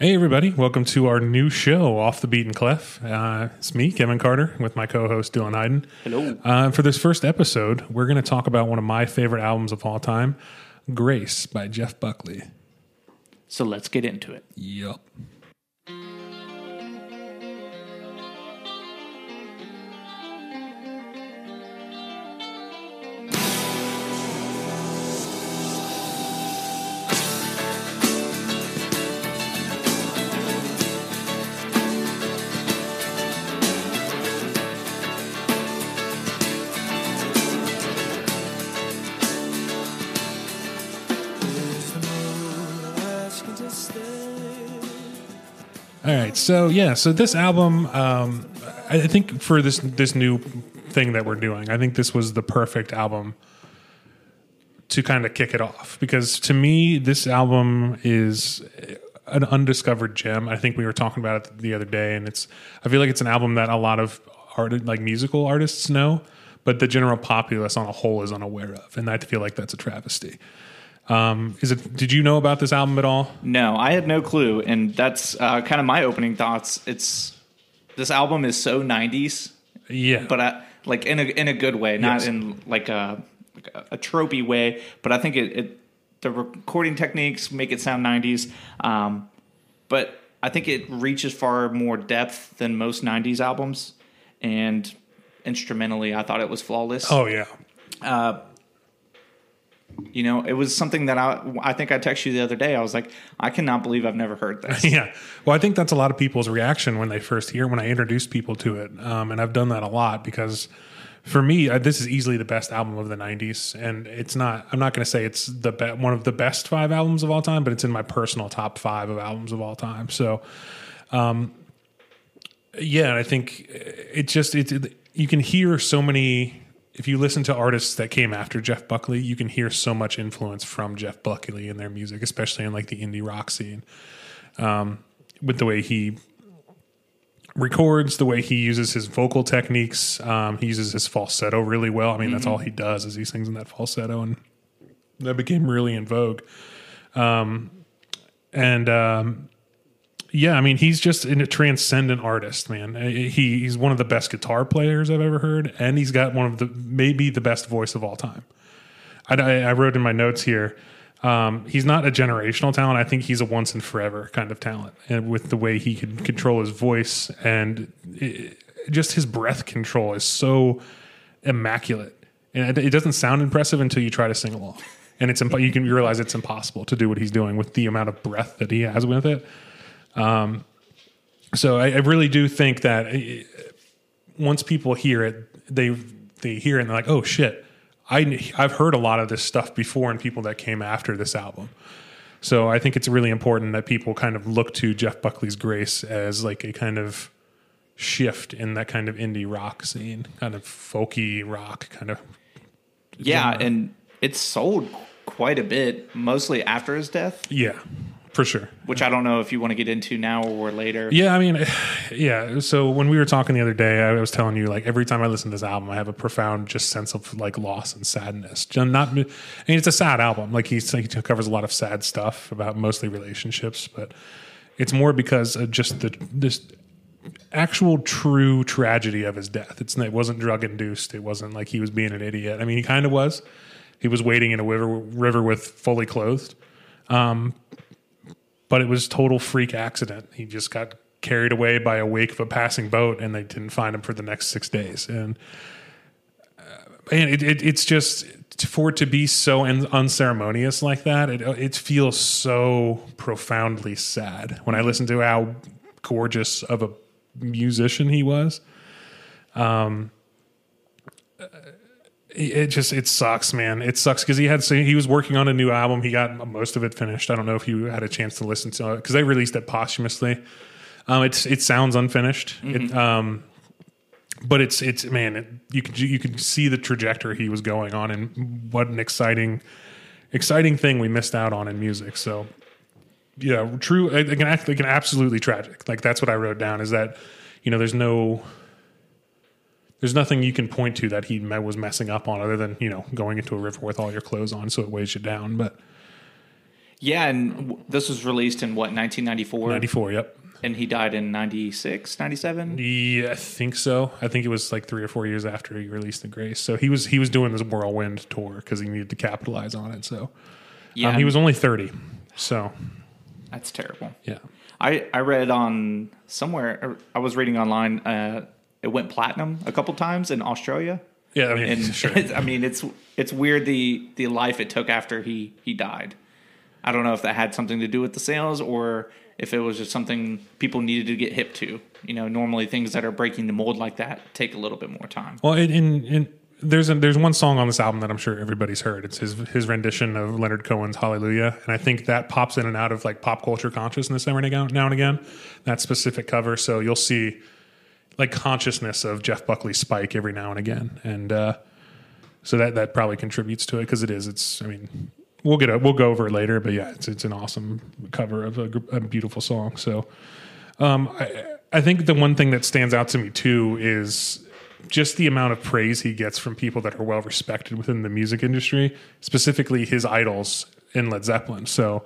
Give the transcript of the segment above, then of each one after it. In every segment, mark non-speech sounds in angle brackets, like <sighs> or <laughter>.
Hey, everybody. Welcome to our new show, Off the Beaten Clef. Uh, it's me, Kevin Carter, with my co host, Dillon Hyden. Hello. Uh, for this first episode, we're going to talk about one of my favorite albums of all time, Grace by Jeff Buckley. So let's get into it. Yup. So yeah, so this album, um, I think for this this new thing that we're doing, I think this was the perfect album to kind of kick it off because to me, this album is an undiscovered gem. I think we were talking about it the other day, and it's I feel like it's an album that a lot of art like musical artists know, but the general populace on a whole is unaware of, and I feel like that's a travesty. Um, is it? Did you know about this album at all? No, I had no clue, and that's uh, kind of my opening thoughts. It's this album is so '90s, Yeah, but I, like in a in a good way, not Yes. in like a like a, a tropey way. But I think it, it the recording techniques make it sound '90s. Um, but I think it reaches far more depth than most '90s albums, and instrumentally, I thought it was flawless. oh yeah, You know, it was something that I I think I texted you the other day. I was like, I cannot believe I've never heard this. <laughs> yeah. Well, I think that's a lot of people's reaction when they first hear when I introduce people to it, um, and I've done that a lot because for me, uh, this is easily the best album of the '90s, and it's not. I'm not going to say it's the be- one of the best five albums of all time, but it's in my personal top five of albums of all time. So, um, yeah, I think it just it, it you can hear so many. If you listen to artists that came after Jeff Buckley, you can hear so much influence from Jeff Buckley in their music, especially in like the indie rock scene with the way he records, the way he uses his vocal techniques. Um, he uses his falsetto really well. I mean, that's all he does is he sings in that falsetto, and that became really in vogue. Um, and um, yeah, I mean, he's just a transcendent artist, man. Uh, He he's one of the best guitar players I've ever heard, and he's got one of the maybe the best voice of all time. I, I, wrote in my notes here. Um, he's not a generational talent. I think he's a once and forever kind of talent, and with the way he can control his voice and it, just his breath control is so immaculate, and it, doesn't sound impressive until you try to sing along, and it's you can realize it's impossible to do what he's doing with the amount of breath that he has with it. Um, so I, I really do think that uh, once people hear it, they they hear it and they're like, oh shit, I I've heard a lot of this stuff before in people that came after this album. So I think it's really important that people kind of look to Jeff Buckley's Grace as like a kind of shift in that kind of indie rock scene, kind of folky rock, kind of Yeah, genre. and it sold quite a bit, mostly after his death, yeah, for sure. which I don't know if you want to get into now or later. Yeah, I mean, <sighs> yeah. So when we were talking the other day, I was telling you like every time I listen to this album, I have a profound just sense of like loss and sadness. Not, I mean, it's a sad album. Like he's, he covers a lot of sad stuff about mostly relationships, but it's more because of just the this actual true tragedy of his death. It's it wasn't drug induced. It wasn't like he was being an idiot. I mean, he kind of was. He was waiting in a river, river with fully clothed um, but it was total freak accident. He just got carried away by a wake of a passing boat, and they didn't find him for the next six days. And uh, man, it, it, it's just for it to be so un- unceremonious like that. It it feels so profoundly sad when I listen to how gorgeous of a musician he was. Um, it just it sucks, man. It sucks because he had so he was working on a new album. He got most of it finished. I don't know if you had a chance to listen to it because they released it posthumously. Um, it's it sounds unfinished. It, um, but it's it's man, it, you can you can see the trajectory he was going on, and what an exciting exciting thing we missed out on in music. So yeah, true. Like an, act- like an absolutely tragic. Like that's what I wrote down. Is that you know there's no there's nothing you can point to that he was messing up on other than you know going into a river with all your clothes on so it weighs you down. But Yeah, and w- this was released in what 1994, Ninety four. Yep. and he died in 96, 97. Yeah, I think so. I think it was like three or four years after he released the Grace. So he was he was doing this whirlwind tour because he needed to capitalize on it. So Yeah, um, he was only thirty. So That's terrible. yeah. I, I read on somewhere, I was reading online, uh, it went platinum a couple times in Australia. Yeah, I mean, And <laughs> sure. it's- I mean, it's it's weird the the life it took after he he died. I don't know if that had something to do with the sales or if it was just something people needed to get hip to. You know, normally things that are breaking the mold like that take a little bit more time. Well, in, in, in there's a, there's one song on this album that I'm sure everybody's heard. It's his his rendition of Leonard Cohen's Hallelujah, and I think that pops in and out of like pop culture consciousness every now now and again. That specific cover, so you'll see like consciousness of Jeff Buckley's Spike every now and again, and uh, so that that probably contributes to it because it is. It's I mean. We'll get a, we'll go over it later, but yeah, it's it's an awesome cover of a, a beautiful song. So, um, I, I think the one thing that stands out to me too is just the amount of praise he gets from people that are well respected within the music industry, specifically his idols in Led Zeppelin. So,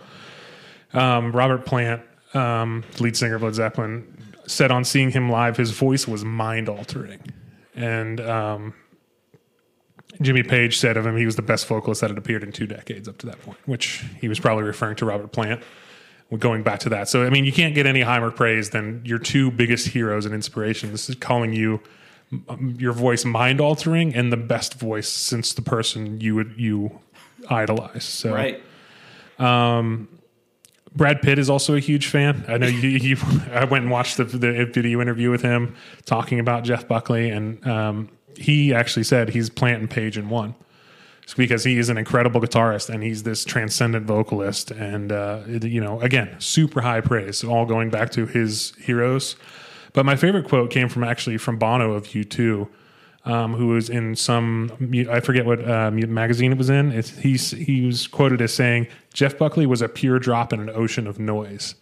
um, Robert Plant, um, lead singer of Led Zeppelin, said on seeing him live, his voice was mind altering. And um, Jimmy Page said of him, he was the best vocalist that had appeared in two decades up to that point, which he was probably referring to Robert Plant. Going back to that, so I mean, you can't get any higher praise than your two biggest heroes and inspirations This is calling you um, your voice mind altering and the best voice since the person you would you idolize. So Right. Brad Pitt is also a huge fan. I know you. you <laughs> I went and watched the, the video interview with him talking about Jeff Buckley, and um, he actually said he's Plant and Page in one. It's because he is an incredible guitarist and he's this transcendent vocalist, and uh, you know, again, super high praise. All going back to his heroes. But my favorite quote came from actually from Bono of U2. Um, who was in some I forget what uh, magazine it was in. It's, he's he was quoted as saying Jeff Buckley was a pure drop in an ocean of noise,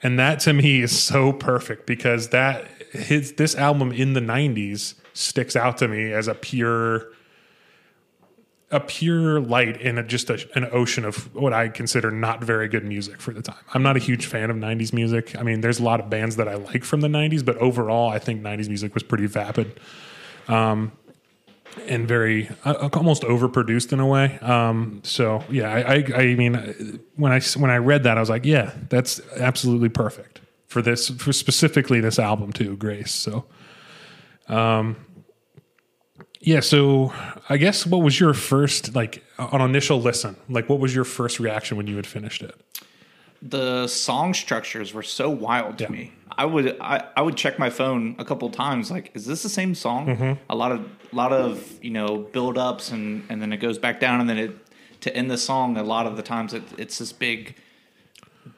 and that to me is so perfect because that his this album in the '90s sticks out to me as a pure a pure light in a, just a, an ocean of what I consider not very good music for the time. I'm not a huge fan of 90s music. I mean, there's a lot of bands that I like from the 90s, but overall, I think 90s music was pretty vapid um, and very uh, almost overproduced in a way. Um, so yeah, I, I, I mean, when I when I read that, I was like, yeah, that's absolutely perfect for this for specifically this album too, Grace. So. Um, yeah, so I guess what was your first like on initial listen? Like what was your first reaction when you had finished it? The song structures were so wild to Yeah. me. I would I, I would check my phone a couple times like is this the same song? Mm-hmm. A lot of lot of, you know, build ups and and then it goes back down and then it to end the song a lot of the times it, it's this big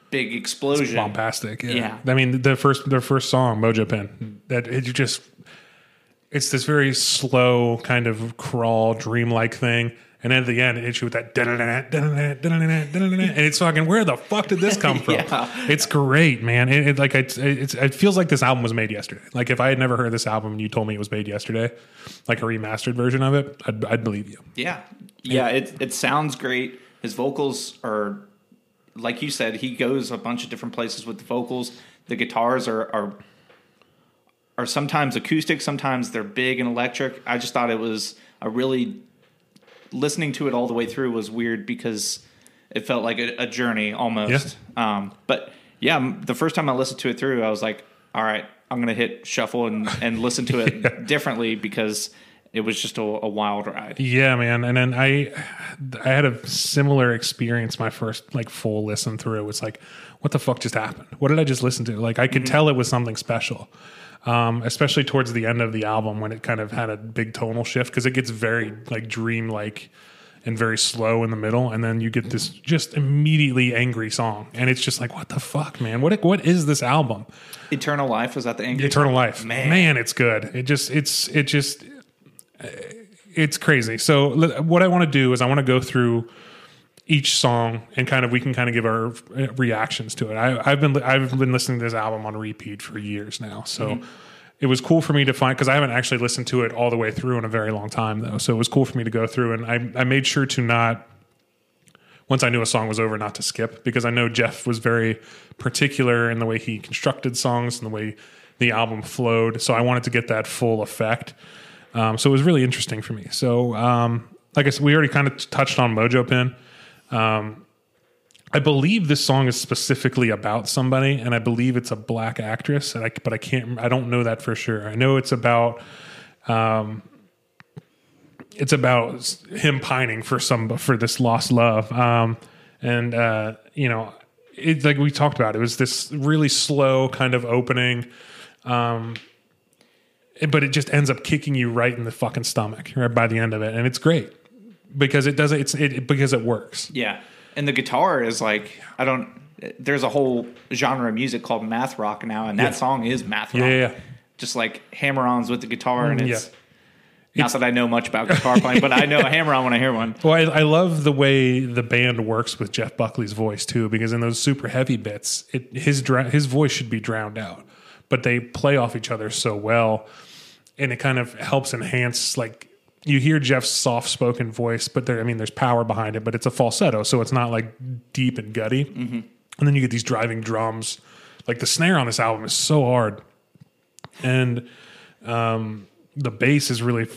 big explosion. Bombastic. Yeah. Yeah. I mean the first their first song, Mojo Pin, that it just it's this very slow kind of crawl dreamlike thing. And then at the end, it you with that and it's fucking where the fuck did this come <laughs> from? Yeah. It's great, man. It, it like it, it's, it feels like this album was made yesterday. Like if I had never heard this album and you told me it was made yesterday, like a remastered version of it, I'd, I'd believe you. Yeah. Yeah, it it sounds great. His vocals are like you said, he goes a bunch of different places with the vocals. The guitars are are are sometimes acoustic, sometimes they're big and electric. I just thought it was a really listening to it all the way through was weird because it felt like a, a journey almost. Um, but yeah, the first time I listened to it through, I was like, all right, I'm gonna hit shuffle and, and listen to it <laughs> differently because it was just a, a wild ride. Yeah, man. And then I, I had a similar experience. My first like full listen through. It was like, what the fuck just happened? What did I just listen to? Like I could tell it was something special. Um, especially towards the end of the album when it kind of had a big tonal shift because it gets very like dream like and very slow in the middle, and then you get this just immediately angry song, and it's just like, what the fuck, man? What what is this album? Eternal Life was that the angry Eternal song? Life. Man. Man. it's good. It just it's it just it's crazy. So what I want to do is I want to go through each song and kind of we can kind of give our reactions to it. I, I've been I've been listening to this album on repeat for years now, so. It was cool for me to find because I haven't actually listened to it all the way through in a very long time though. So it was cool for me to go through and I, I made sure to not once I knew a song was over, not to skip because I know Jeff was very particular in the way he constructed songs and the way the album flowed. So I wanted to get that full effect. Um, so it was really interesting for me. So, um, like I said, we already kind of touched on Mojo Pin. Um, I believe this song is specifically about somebody, and I believe it's a black actress. And I, but I can't. I don't know that for sure. I know it's about. Um, it's about him pining for some for this lost love. Um, and uh, you know, it's like we talked about. It was this really slow kind of opening. Um, but it just ends up kicking you right in the fucking stomach right by the end of it, and it's great because it doesn't. It's it because it works. Yeah, and the guitar is like I don't. There's a whole genre of music called math rock now, and that Yeah. song is math rock. Yeah, yeah. Just like hammer-ons with the guitar, and it's not that I know much about guitar playing, but I know a <laughs> hammer-on when I hear one. Well, I, I love the way the band works with Jeff Buckley's voice too, because in those super heavy bits, it, his his voice should be drowned out, but they play off each other so well, and it kind of helps enhance like you hear Jeff's soft spoken voice, but there, I mean, there's power behind it, but it's a falsetto, so it's not like deep and gutty, and then you get these driving drums, like the snare on this album is so hard, and um, the bass is really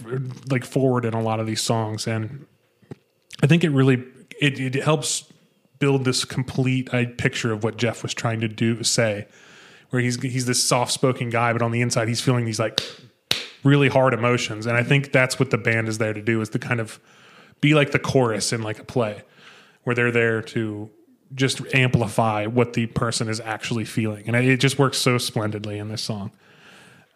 like forward in a lot of these songs, and I think it really it, it helps build this complete uh, picture of what Jeff was trying to do say, where he's he's this soft spoken guy, but on the inside he's feeling these like really hard emotions, and I think that's what the band is there to do is to kind of be like the chorus in like a play, where they're there to just amplify what the person is actually feeling, and it just works so splendidly in this song.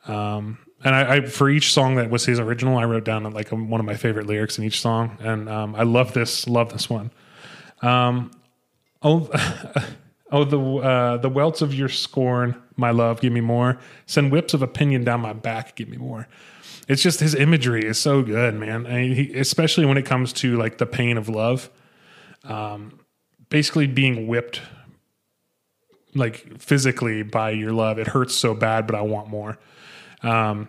Um, and I, I for each song that was his original, I wrote down like one of my favorite lyrics in each song, and um, I love this, love this one. Um, oh, <laughs> oh, the uh, the welts of your scorn, my love, give me more. Send whips of opinion down my back, give me more. It's just his imagery is so good, man. I mean, he, especially when it comes to like the pain of love. Um, basically being whipped like physically by your love. It hurts so bad, but I want more. Um,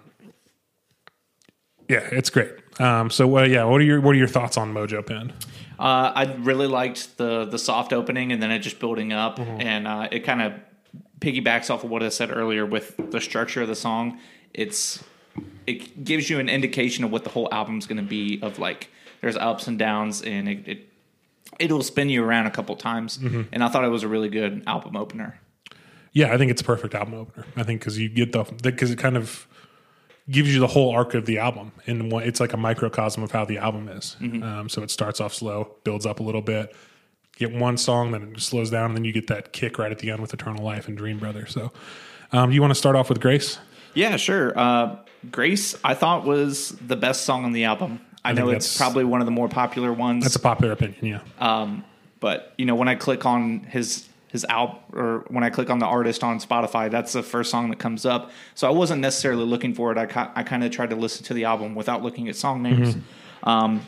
yeah, it's great. Um, so uh, yeah, what are your what are your thoughts on Mojo Pin? Uh, I really liked the the soft opening and then it just building up, Mm-hmm. and uh, it kind of piggybacks off of what I said earlier with the structure of the song. It's it gives you an indication of what the whole album's going to be. Of like, there's ups and downs, and it, it it'll spin you around a couple times. Mm-hmm. And I thought it was a really good album opener. Yeah, I think it's a perfect album opener. I think because you get the because it kind of gives you the whole arc of the album, and it's like a microcosm of how the album is. Um, so it starts off slow, builds up a little bit. Get one song, then it slows down, and then you get that kick right at the end with Eternal Life and Dream Brother. So, um, you want to start off with Grace? Yeah, sure. Uh, Grace, I thought was the best song on the album. I, think know it's probably one of the more popular ones. That's a popular opinion. Yeah. Um, but you know, when I click on his his album or when I click on the artist on Spotify, that's the first song that comes up. So I wasn't necessarily looking for it. I ki- I kind of tried to listen to the album without looking at song names. Um,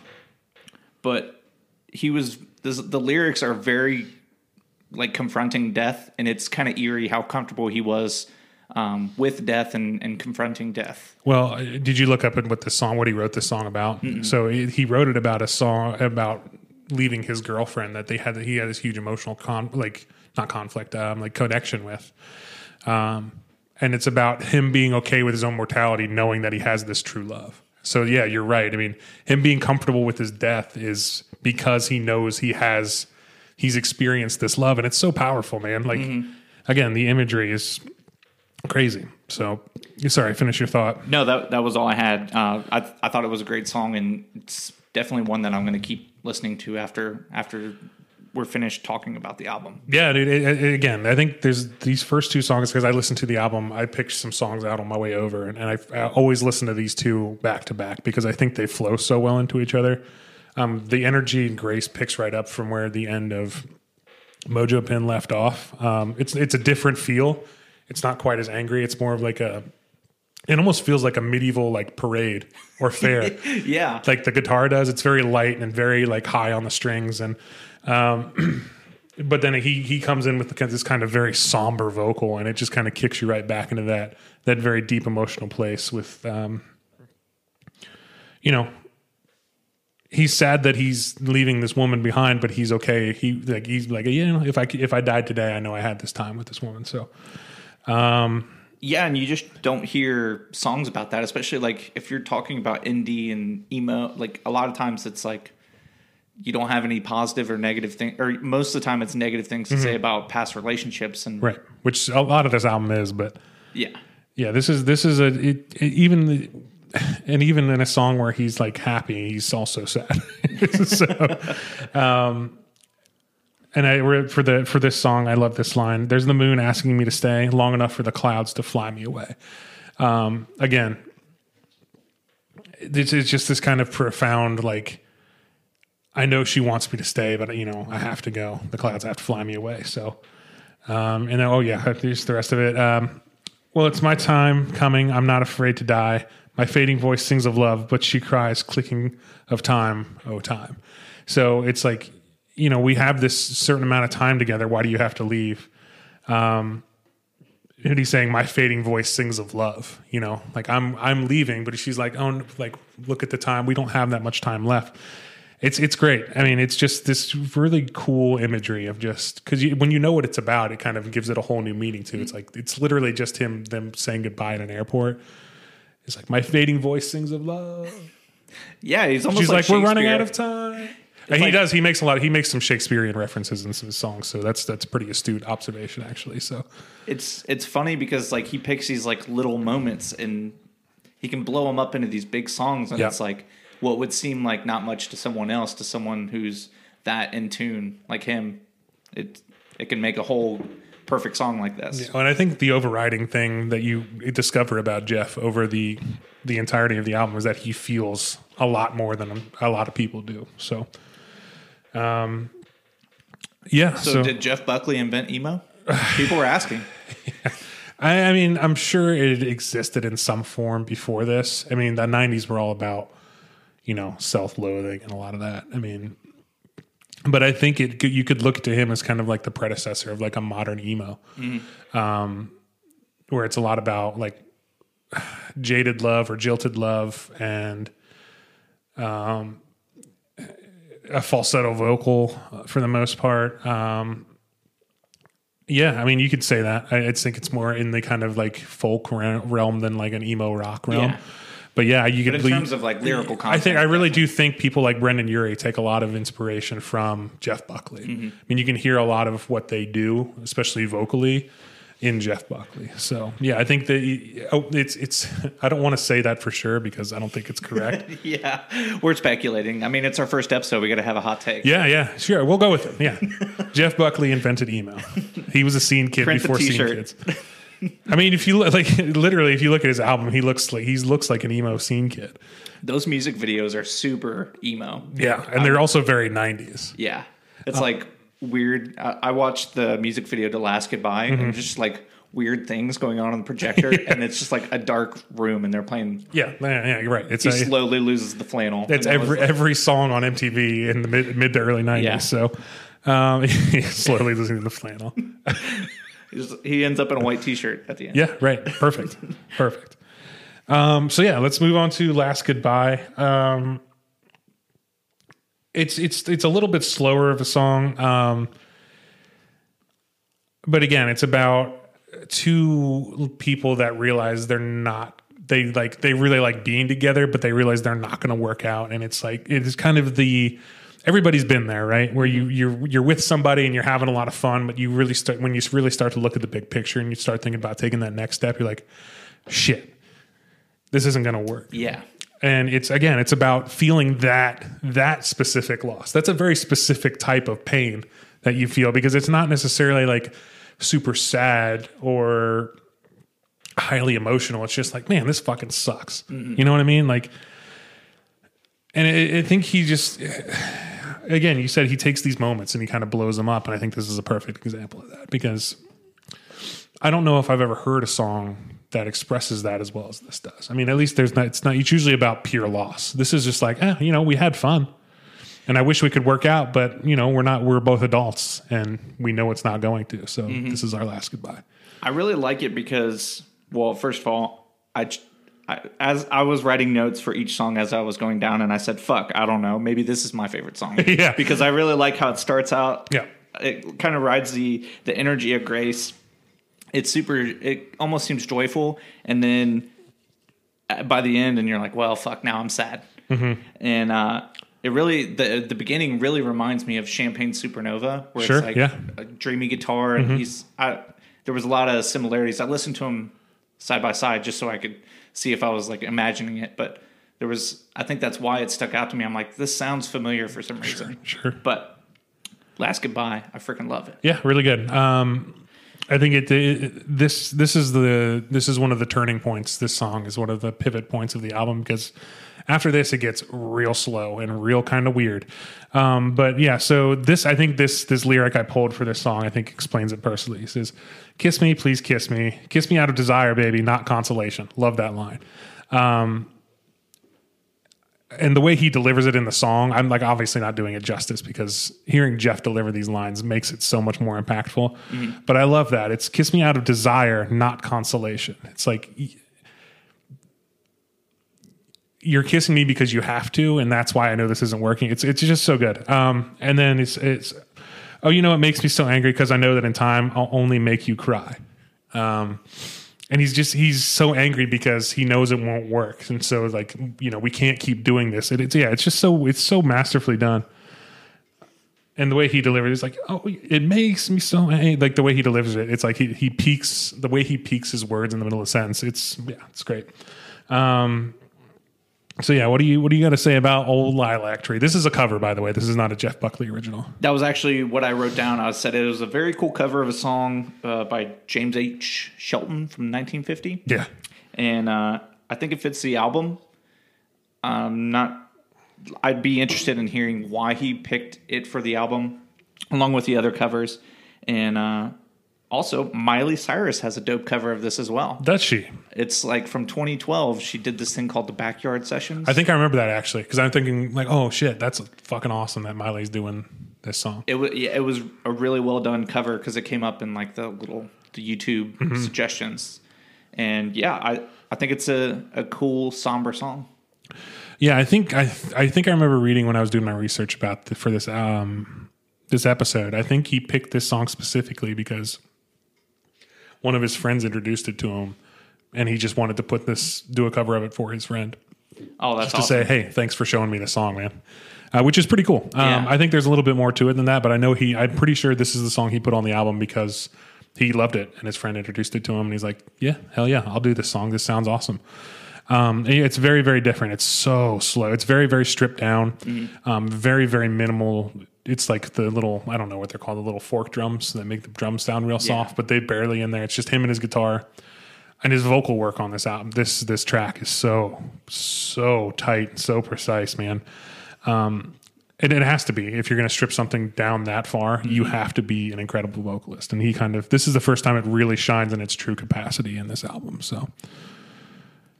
but he was the, the lyrics are very like confronting death, and it's kind of eerie how comfortable he was um, with death and, and confronting death. Well, uh, did you look up at what this song, what he wrote the song about? So he, he wrote it about a song about leaving his girlfriend that they had. He had this huge emotional con, like not conflict, um, like connection with. Um, and it's about him being okay with his own mortality, knowing that he has this true love. So yeah, you're right. I mean, him being comfortable with his death is because he knows he has, he's experienced this love, and it's so powerful, man. Like again, the imagery is crazy. So sorry, finish your thought. No, that that was all I had. Uh, I I thought it was a great song, and it's definitely one that I'm going to keep listening to after after we're finished talking about the album. Yeah, dude. It, it- again, I think there's these first two songs because I listened to the album. I picked some songs out on my way over, and, and I, I always listen to these two back to back because I think they flow so well into each other. Um, the energy and grace picks right up from where the end of Mojo Pin left off. Um, it's it's a different feel. It's not quite as angry. It's more of like a. It almost feels like a medieval like parade or fair. <laughs> Yeah, like the guitar does. It's very light and very like high on the strings, and um, <clears throat> but then he he comes in with this kind of very somber vocal, and it just kind of kicks you right back into that that very deep emotional place with, um, you know, he's sad that he's leaving this woman behind, but he's okay. He like he's like you know if I if I died today, I know I had this time with this woman. So um, Yeah, and you just don't hear songs about that, especially like if you're talking about indie and emo. Like a lot of times, it's like you don't have any positive or negative thing, or most of the time, it's negative things to say about past relationships. And right, which a lot of this album is, but yeah, yeah, this is this is a it, it, even the, and even in a song where he's like happy, he's also sad. <laughs> so, um, and I for the for this song, I love this line. There's the moon asking me to stay long enough for the clouds to fly me away. Um, again, this is just this kind of profound like. I know she wants me to stay, but you know I have to go. The clouds have to fly me away. So, um, and then, oh yeah, here's the rest of it. Um, well, it's my time coming. I'm not afraid to die. My fading voice sings of love, but she cries, clicking of time, oh time. So it's like, you know, we have this certain amount of time together. Why do you have to leave? Um, and he's saying, my fading voice sings of love. You know, like I'm I'm leaving, but she's like, oh, like look at the time. We don't have that much time left. It's it's great. I mean, it's just this really cool imagery of just because you, when you know what it's about, it kind of gives it a whole new meaning too. It's like it's literally just him them saying goodbye at an airport. It's like my fading voice sings of love. yeah, he's almost She's like, we're running out of time. And he like- does. He makes a lot. He makes some Shakespearean references in some songs, so that's that's pretty astute observation actually. So It's it's funny because like he picks these like little moments and he can blow them up into these big songs, and Yeah. it's like what would seem like not much to someone else to someone who's that in tune like him. It it can make a whole perfect song like this. Yeah, And I think the overriding thing that you discover about Jeff over the the entirety of the album is that he feels a lot more than a lot of people do. So, um, yeah. So, So, did Jeff Buckley invent emo? <sighs> People were asking. I, I mean, I'm sure it existed in some form before this. I mean, the '90s were all about you know self-loathing and a lot of that. I mean, but I think it you could look to him as kind of like the predecessor of like a modern emo, um, where it's a lot about like jaded love or jilted love and um, a falsetto vocal for the most part. Um, yeah, I mean, you could say that. I, I think it's more in the kind of like folk realm than like an emo rock realm. Yeah. But yeah, you could in terms of, like, lyrical content, I think I really do think people like Brendon Urie take a lot of inspiration from Jeff Buckley. Mm-hmm. I mean, you can hear a lot of what they do, especially vocally, in Jeff Buckley. So yeah, I think that oh, it's it's. <laughs> I don't want to say that for sure because I don't think it's correct. <laughs> yeah, we're speculating. I mean, it's our first episode. We got to have a hot take. yeah, yeah, sure, we'll go with it. Yeah, <laughs> Jeff Buckley invented emo. He was a scene kid Print before scene kids. I mean, if you look, like <laughs> literally, if you look at his album, he looks like he looks like an emo scene kid. Those music videos are super emo. Yeah, and they're also very '90s. Yeah, it's like weird. I, I watched the music video to "Last Goodbye" Mm-hmm. and just like weird things going on on the projector, <laughs> and it's just like a dark room, and they're playing. Yeah, yeah, yeah, you're right. It's He a, slowly loses the flannel. it's and I was every like, every song on MTV in the mid mid to early '90s. Yeah. So. Um, <laughs> slowly losing the flannel. He ends up in a white T-shirt at the end. Yeah, right. Perfect. <laughs> Perfect. Um, so yeah, let's move on to Last Goodbye. Um, it's it's it's a little bit slower of a song, um, but again, it's about two people that realize they're not they like they really like being together, but they realize they're not going to work out, and it's like it is kind of the everybody's been there, right? Where you you're you're with somebody and you're having a lot of fun, but you really start when you really start to look at the big picture and you start thinking about taking that next step, you're like, shit, this isn't going to work. Yeah. and it's again it's about feeling that that specific loss. That's a very specific type of pain that you feel because it's not necessarily like super sad or highly emotional. It's just like man this fucking sucks. You know what i mean? Like and I, I think he just again you said he takes these moments and he kind of blows them up and i think this is a perfect example of that because I don't know if I've ever heard a song that expresses that as well as this does. I mean, at least there's not. It's not. It's usually about pure loss. This is just like, eh, you know, we had fun, and I wish we could work out, but you know, we're not. We're both adults, and we know it's not going to. So this is our last goodbye. I really like it because, well, first of all, I I, as I was writing notes for each song as I was going down, and I said, "Fuck, I don't know. Maybe this is my favorite song." <laughs> Yeah. because I really like how it starts out. Yeah. it kind of rides the the energy of Grace. It's super. It almost seems joyful, and then uh, by the end, and you're like, "Well, fuck, now I'm sad." Mm-hmm. And uh, it really the the beginning really reminds me of Champagne Supernova, where Sure, it's like yeah. Mm-hmm. a dreamy guitar, and he's. I, there was a lot of similarities. I listened to him side by side just so I could see if I was like imagining it, but there was. I think that's why it stuck out to me. I'm like, this sounds familiar for some reason. Sure. sure. But last goodbye, I freaking love it. Yeah, really good. Um, I think it, it this this is the this is one of the turning points. This song is one of the pivot points of the album because after this it gets real slow and real kind of weird. Um, but yeah, so this I think this this lyric I pulled for this song I think explains it personally. He says, "Kiss me, please kiss me, kiss me out of desire, baby, not consolation." Love that line. Um, and the way he delivers it in the song, I'm like obviously not doing it justice because hearing Jeff deliver these lines makes it so much more impactful. But I love that. It's kiss me out of desire, not consolation. It's like you're kissing me because you have to, and that's why I know this isn't working. It's it's just so good. Um, and then it's it's oh, you know, it makes me so angry because I know that in time I'll only make you cry. Um, and he's just he's so angry because he knows it won't work and so like you know we can't keep doing this and it's yeah it's just so it's so masterfully done and the way he delivers it is like oh it makes me so angry. like the way he delivers it it's like he, he peaks the way he peaks his words in the middle of a sentence it's yeah it's great um so yeah what do you what do you got to say about old lilac tree this is a cover by the way this is not a jeff buckley original That was actually what I wrote down. I said it was a very cool cover of a song uh, by James H. Shelton from 1950. yeah and uh, I think it fits the album. I'm not. I'd be interested in hearing why he picked it for the album, along with the other covers, and uh, also Miley Cyrus has a dope cover of this as well. does she It's like from 2012. She did this thing called the Backyard Sessions. i think i remember that actually because i'm thinking like oh shit that's fucking awesome that miley's doing this song it was yeah, it was a really well done cover because it came up in like the little the YouTube Mm-hmm. suggestions, and yeah, I I think it's a a cool somber song. Yeah, I think I I think I remember reading when I was doing my research about the, for this um this episode. I think he picked this song specifically because one of his friends introduced it to him, and he just wanted to put this do a cover of it for his friend Oh, that's just awesome. To say, "Hey, thanks for showing me the song, man." Uh, which is pretty cool. Um, Yeah. I think there's a little bit more to it than that, but I know he. I'm pretty sure this is the song he put on the album because he loved it, and his friend introduced it to him, and he's like, "Yeah, hell yeah, I'll do this song. This sounds awesome." Um, it's very, very different. It's so slow. It's very, very stripped down. Um, very, very minimal. It's like the little I don't know what they're called, the little fork drums that make the drums sound real soft, but they barely in there. It's just him and his guitar and his vocal work on this album this this track is so so tight so precise man. Um and it has to be. If you're going to strip something down that far you have to be an incredible vocalist. And he kind of this is the first time it really shines in its true capacity in this album so.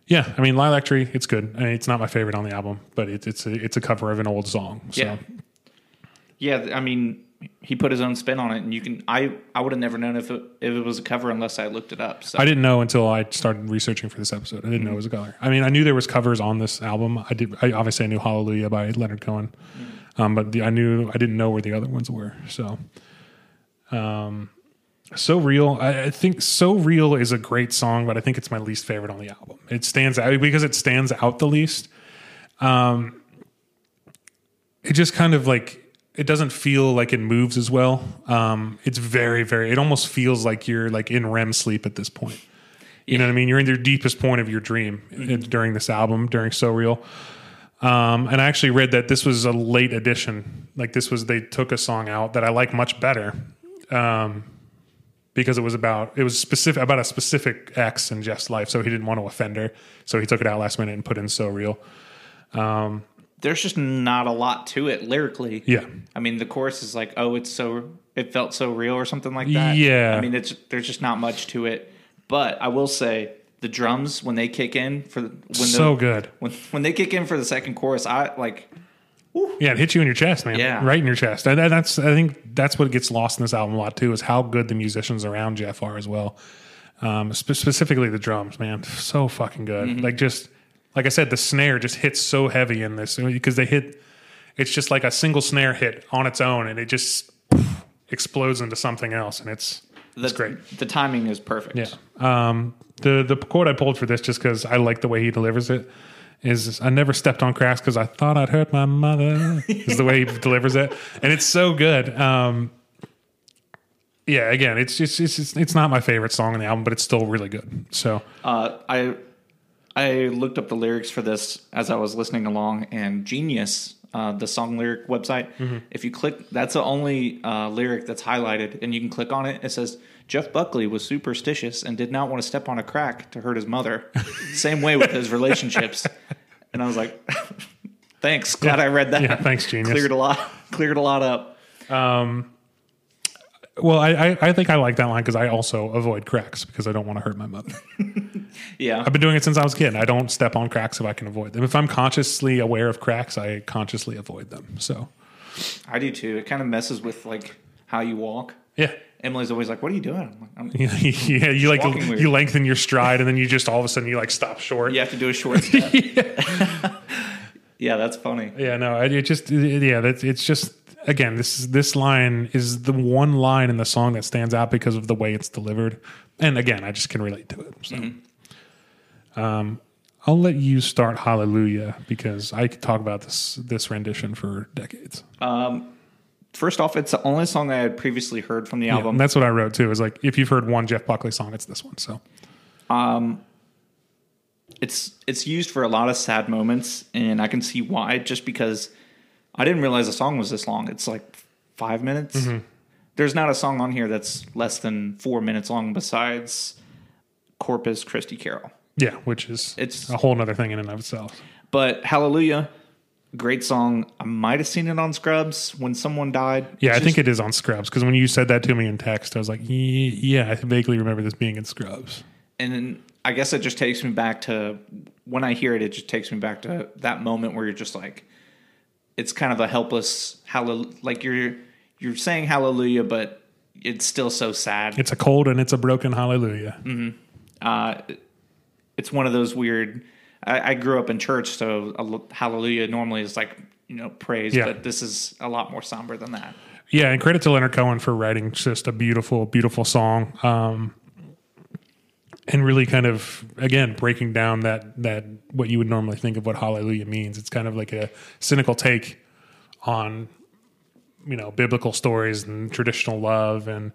Yeah i mean lilac tree it's good. I mean, it's not my favorite on the album but it, it's a it's a cover of an old song so. Yeah. Yeah, I mean, he put his own spin on it, and you can. I I would have never known if it if it was a cover unless I looked it up. So I didn't know until I started researching for this episode. I didn't know it was a cover. I mean, I knew there was covers on this album. I did. I obviously I knew Hallelujah by Leonard Cohen, um, but the, I knew I didn't know where the other ones were. So, um, so real. I, I think so real is a great song, but I think it's my least favorite on the album. It stands out because it stands out the least. Um, it just kind of like it doesn't feel like it moves as well. Um, it's very, very. It almost feels like you're like in REM sleep at this point. You know what I mean? You're in your deepest point of your dream uh, during this album, during So Real. Um, and I actually read that this was a late addition. Like this was they took a song out that I like much better, um, because it was about it was specific about a specific ex in Jeff's life. So he didn't want to offend her, so he took it out last minute and put in So Real. There's just not a lot to it lyrically. Yeah. I mean, the chorus is like, "Oh, it's so it felt so real" or something like that. Yeah. I mean, it's there's just not much to it. But I will say the drums when they kick in for the, when so the, good. when when they kick in for the second chorus, I like Yeah, it hits you in your chest, man. Yeah. right in your chest. And that's I think that's what gets lost in this album a lot too is how good the musicians around Jeff are as well. Um, spe- specifically the drums, man, so fucking good. Like just like I said, the snare just hits so heavy in this because they hit. It's just like a single snare hit on its own, and it just explodes into something else, and it's The, it's great. The timing is perfect. Yeah. Um, the the quote I pulled for this just because I like the way he delivers it is I never stepped on cracks because I thought I'd hurt my mother. is the way he <laughs> delivers it, and it's so good. Um, yeah, again, it's just it's it's, it's not my favorite song on the album, but it's still really good. So Uh, I I looked up the lyrics for this as I was listening along, and Genius, uh, the song lyric website, Mm-hmm. if you click, that's the only uh, lyric that's highlighted, and you can click on it. It says Jeff Buckley was superstitious and did not want to step on a crack to hurt his mother. <laughs> Same way with his relationships, and I was like, <laughs> thanks, glad I read that. yeah, thanks, genius. <laughs> Cleared a lot, cleared a lot up. Well, I, I I think I like that line because I also avoid cracks because I don't want to hurt my mother. <laughs> Yeah, I've been doing it since I was a kid. I don't step on cracks if I can avoid them. If I'm consciously aware of cracks, I consciously avoid them. So I do too. It kind of messes with like how you walk. yeah. Emily's always like, "What are you doing?" I'm like, I'm, <laughs> yeah, you like weird. you lengthen your stride and then you just all of a sudden you like stop short. You have to do a short step. <laughs> yeah, that's funny. Yeah, no, it just yeah, that's it's just again this this line is the one line in the song that stands out because of the way it's delivered, and again, I just can relate to it. So, um, I'll let you start Hallelujah because I could talk about this this rendition for decades. Um, First off, it's the only song I had previously heard from the Yeah, album. and that's what I wrote too. Is like if you've heard one Jeff Buckley song, it's this one. So it's it's used for a lot of sad moments, and I can see why. Just because I didn't realize the song was this long. It's like five minutes. Mm-hmm. There's not a song on here that's less than four minutes long. Besides Corpus Christi Carol, yeah, which is It's- a whole other thing in and of itself. but Hallelujah, great song. I might have seen it on Scrubs when someone died. Yeah, I think it is on Scrubs because when you said that to me in text, I was like, yeah, I vaguely remember this being in Scrubs. and then I guess it just takes me back to when I hear it. It just takes me back to that moment where you're just like, it's kind of a helpless hallelujah. Like you're you're saying hallelujah, but it's still so sad. It's a cold and it's a broken hallelujah. Uh, it's one of those weird. I, I grew up in church, so a- hallelujah normally is like you know praise, Yeah. but this is a lot more somber than that. Yeah, and credit to Leonard Cohen for writing just a beautiful, beautiful song. Um, and really kind of again breaking down that that what you would normally think of what hallelujah means. It's kind of like a cynical take on you know biblical stories and traditional love. And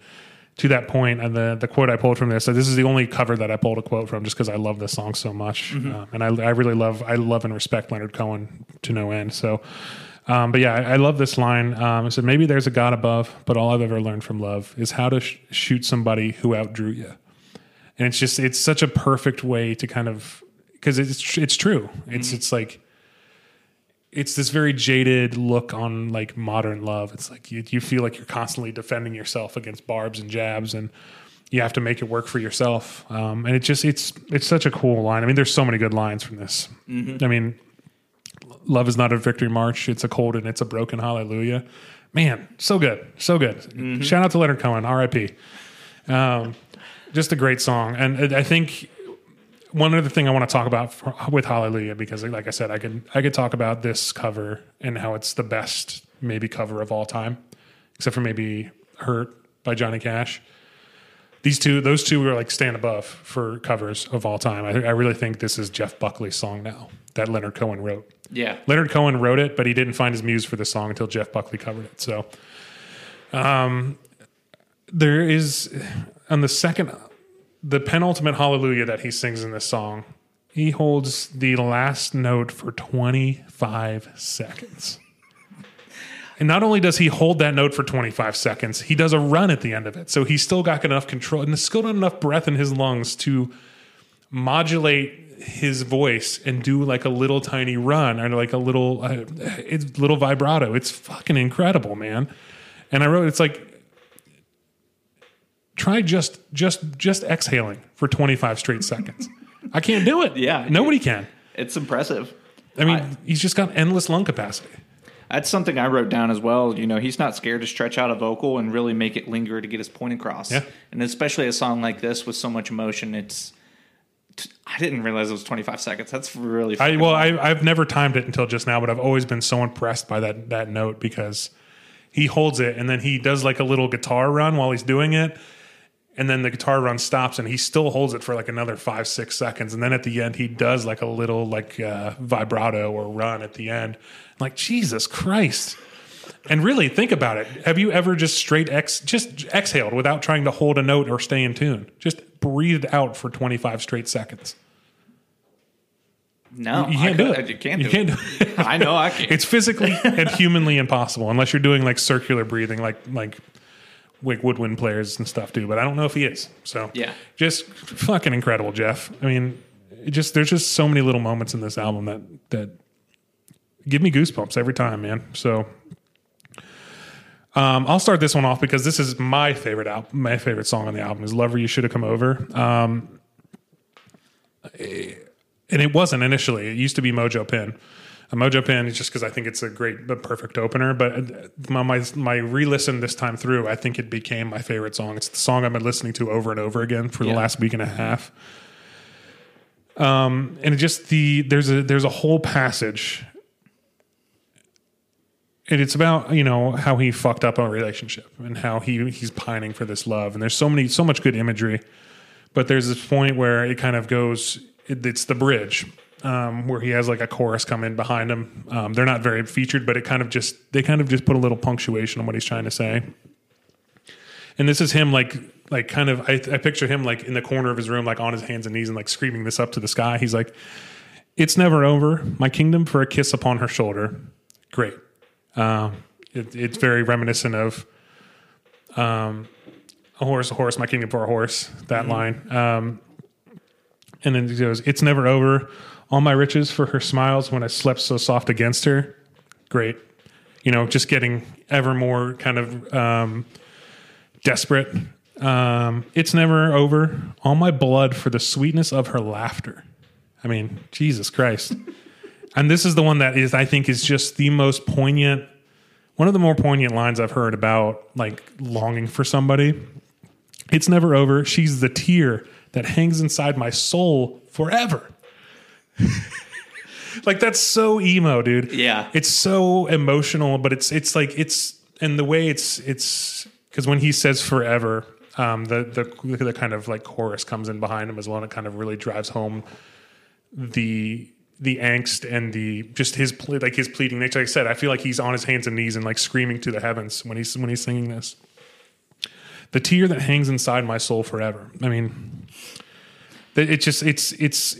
to that point and the the quote I pulled from this so this is the only cover that I pulled a quote from just because I love this song so much. Um, and I, I really love I love and respect Leonard Cohen to no end. So um, but yeah I, I love this line. Um, it said maybe there's a God above but all I've ever learned from love is how to sh- shoot somebody who outdrew you and it's just it's such a perfect way to kind of because it's it's true it's it's like it's this very jaded look on like modern love. It's like you, you feel like you're constantly defending yourself against barbs and jabs, and you have to make it work for yourself. Um, and it just it's it's such a cool line. I mean, there's so many good lines from this. I mean, love is not a victory march. It's a cold and it's a broken hallelujah. Man, so good, so good. Shout out to Leonard Cohen, R.I.P. Um, just a great song, and I think one other thing I want to talk about for, with Hallelujah because, like I said, I could I could talk about this cover and how it's the best maybe cover of all time, except for maybe "Hurt" by Johnny Cash. These two, those two, are like stand above for covers of all time. I, I really think this is Jeff Buckley's song now that Leonard Cohen wrote. Yeah, Leonard Cohen wrote it, but he didn't find his muse for the song until Jeff Buckley covered it. So, um, there is on the second, the penultimate hallelujah that he sings in this song, he holds the last note for 25 seconds. And not only does he hold that note for 25 seconds, he does a run at the end of it. So he's still got enough control and still not enough breath in his lungs to modulate his voice and do like a little tiny run or like a little uh, it's little vibrato. It's fucking incredible, man. And I wrote it's like try just just just exhaling for 25 straight seconds. I can't do it. <laughs> Yeah. Nobody can. it's impressive. I mean, I- he's just got endless lung capacity. That's something I wrote down as well. You know, he's not scared to stretch out a vocal and really make it linger to get his point across. Yeah. And especially a song like this with so much emotion, it's. I didn't realize it was 25 seconds. That's really. I well. I, I've never timed it until just now, but I've always been so impressed by that that note because he holds it and then he does like a little guitar run while he's doing it, and then the guitar run stops and he still holds it for like another five six seconds, and then at the end he does like a little like uh, vibrato or run at the end. like Jesus Christ. And really think about it. Have you ever just straight ex just exhaled without trying to hold a note or stay in tune? Just breathed out for 25 straight seconds. no, You I can't do it. You can't You can't do it. <laughs> I know I <laughs> can't. It's physically and humanly impossible unless you're doing like circular breathing, like like like woodwind players and stuff do. But I don't know if he is. So Yeah. just fucking incredible, Jeff. I mean, it just there's just so many little moments in this album that that give me goosebumps every time, man. So. Um, I'll start this one off because this is my favorite album. My favorite song on the album is "Lover You Should Have Come Over." Um, and it wasn't initially. It used to be Mojo Pin. A Mojo Pin is just because I think it's a great, the perfect opener. But uh, my my, my re-listen this time through, I think it became my favorite song. It's the song I've been listening to over and over again for the last week and a half. Um, and it just the there's a there's a whole passage, and it's about you know how he fucked up a relationship and how he he's pining for this love. And there's so many so much good imagery but there's this point where it kind of goes it, it's the bridge um, where he has like a chorus come in behind him um, they're not very featured but it kind of just they kind of just put a little punctuation on what he's trying to say and this is him like like kind of I, I picture him like in the corner of his room like on his hands and knees and like screaming this up to the sky he's like it's never over my kingdom for a kiss upon her shoulder great um, it, it's very reminiscent of um, a horse, a horse, my kingdom for a horse. That line. Um, and then he goes, "It's never over. All my riches for her smiles when I slept so soft against her. Great. You know, just getting ever more kind of um, desperate. Um, it's never over. All my blood for the sweetness of her laughter. I mean, Jesus Christ. and this is the one that is, I think, is just the most poignant. One of the more poignant lines I've heard about like longing for somebody. It's never over. She's the tear that hangs inside my soul forever. <laughs> like that's so emo, dude. Yeah. It's so emotional, but it's it's like it's and the way it's it's because when he says forever, um, the the the kind of like chorus comes in behind him as well, and it kind of really drives home the the angst and the just his ple- like his pleading nature. Like I said, I feel like he's on his hands and knees and like screaming to the heavens when he's when he's singing this. The tear that hangs inside my soul forever. I mean, it just it's it's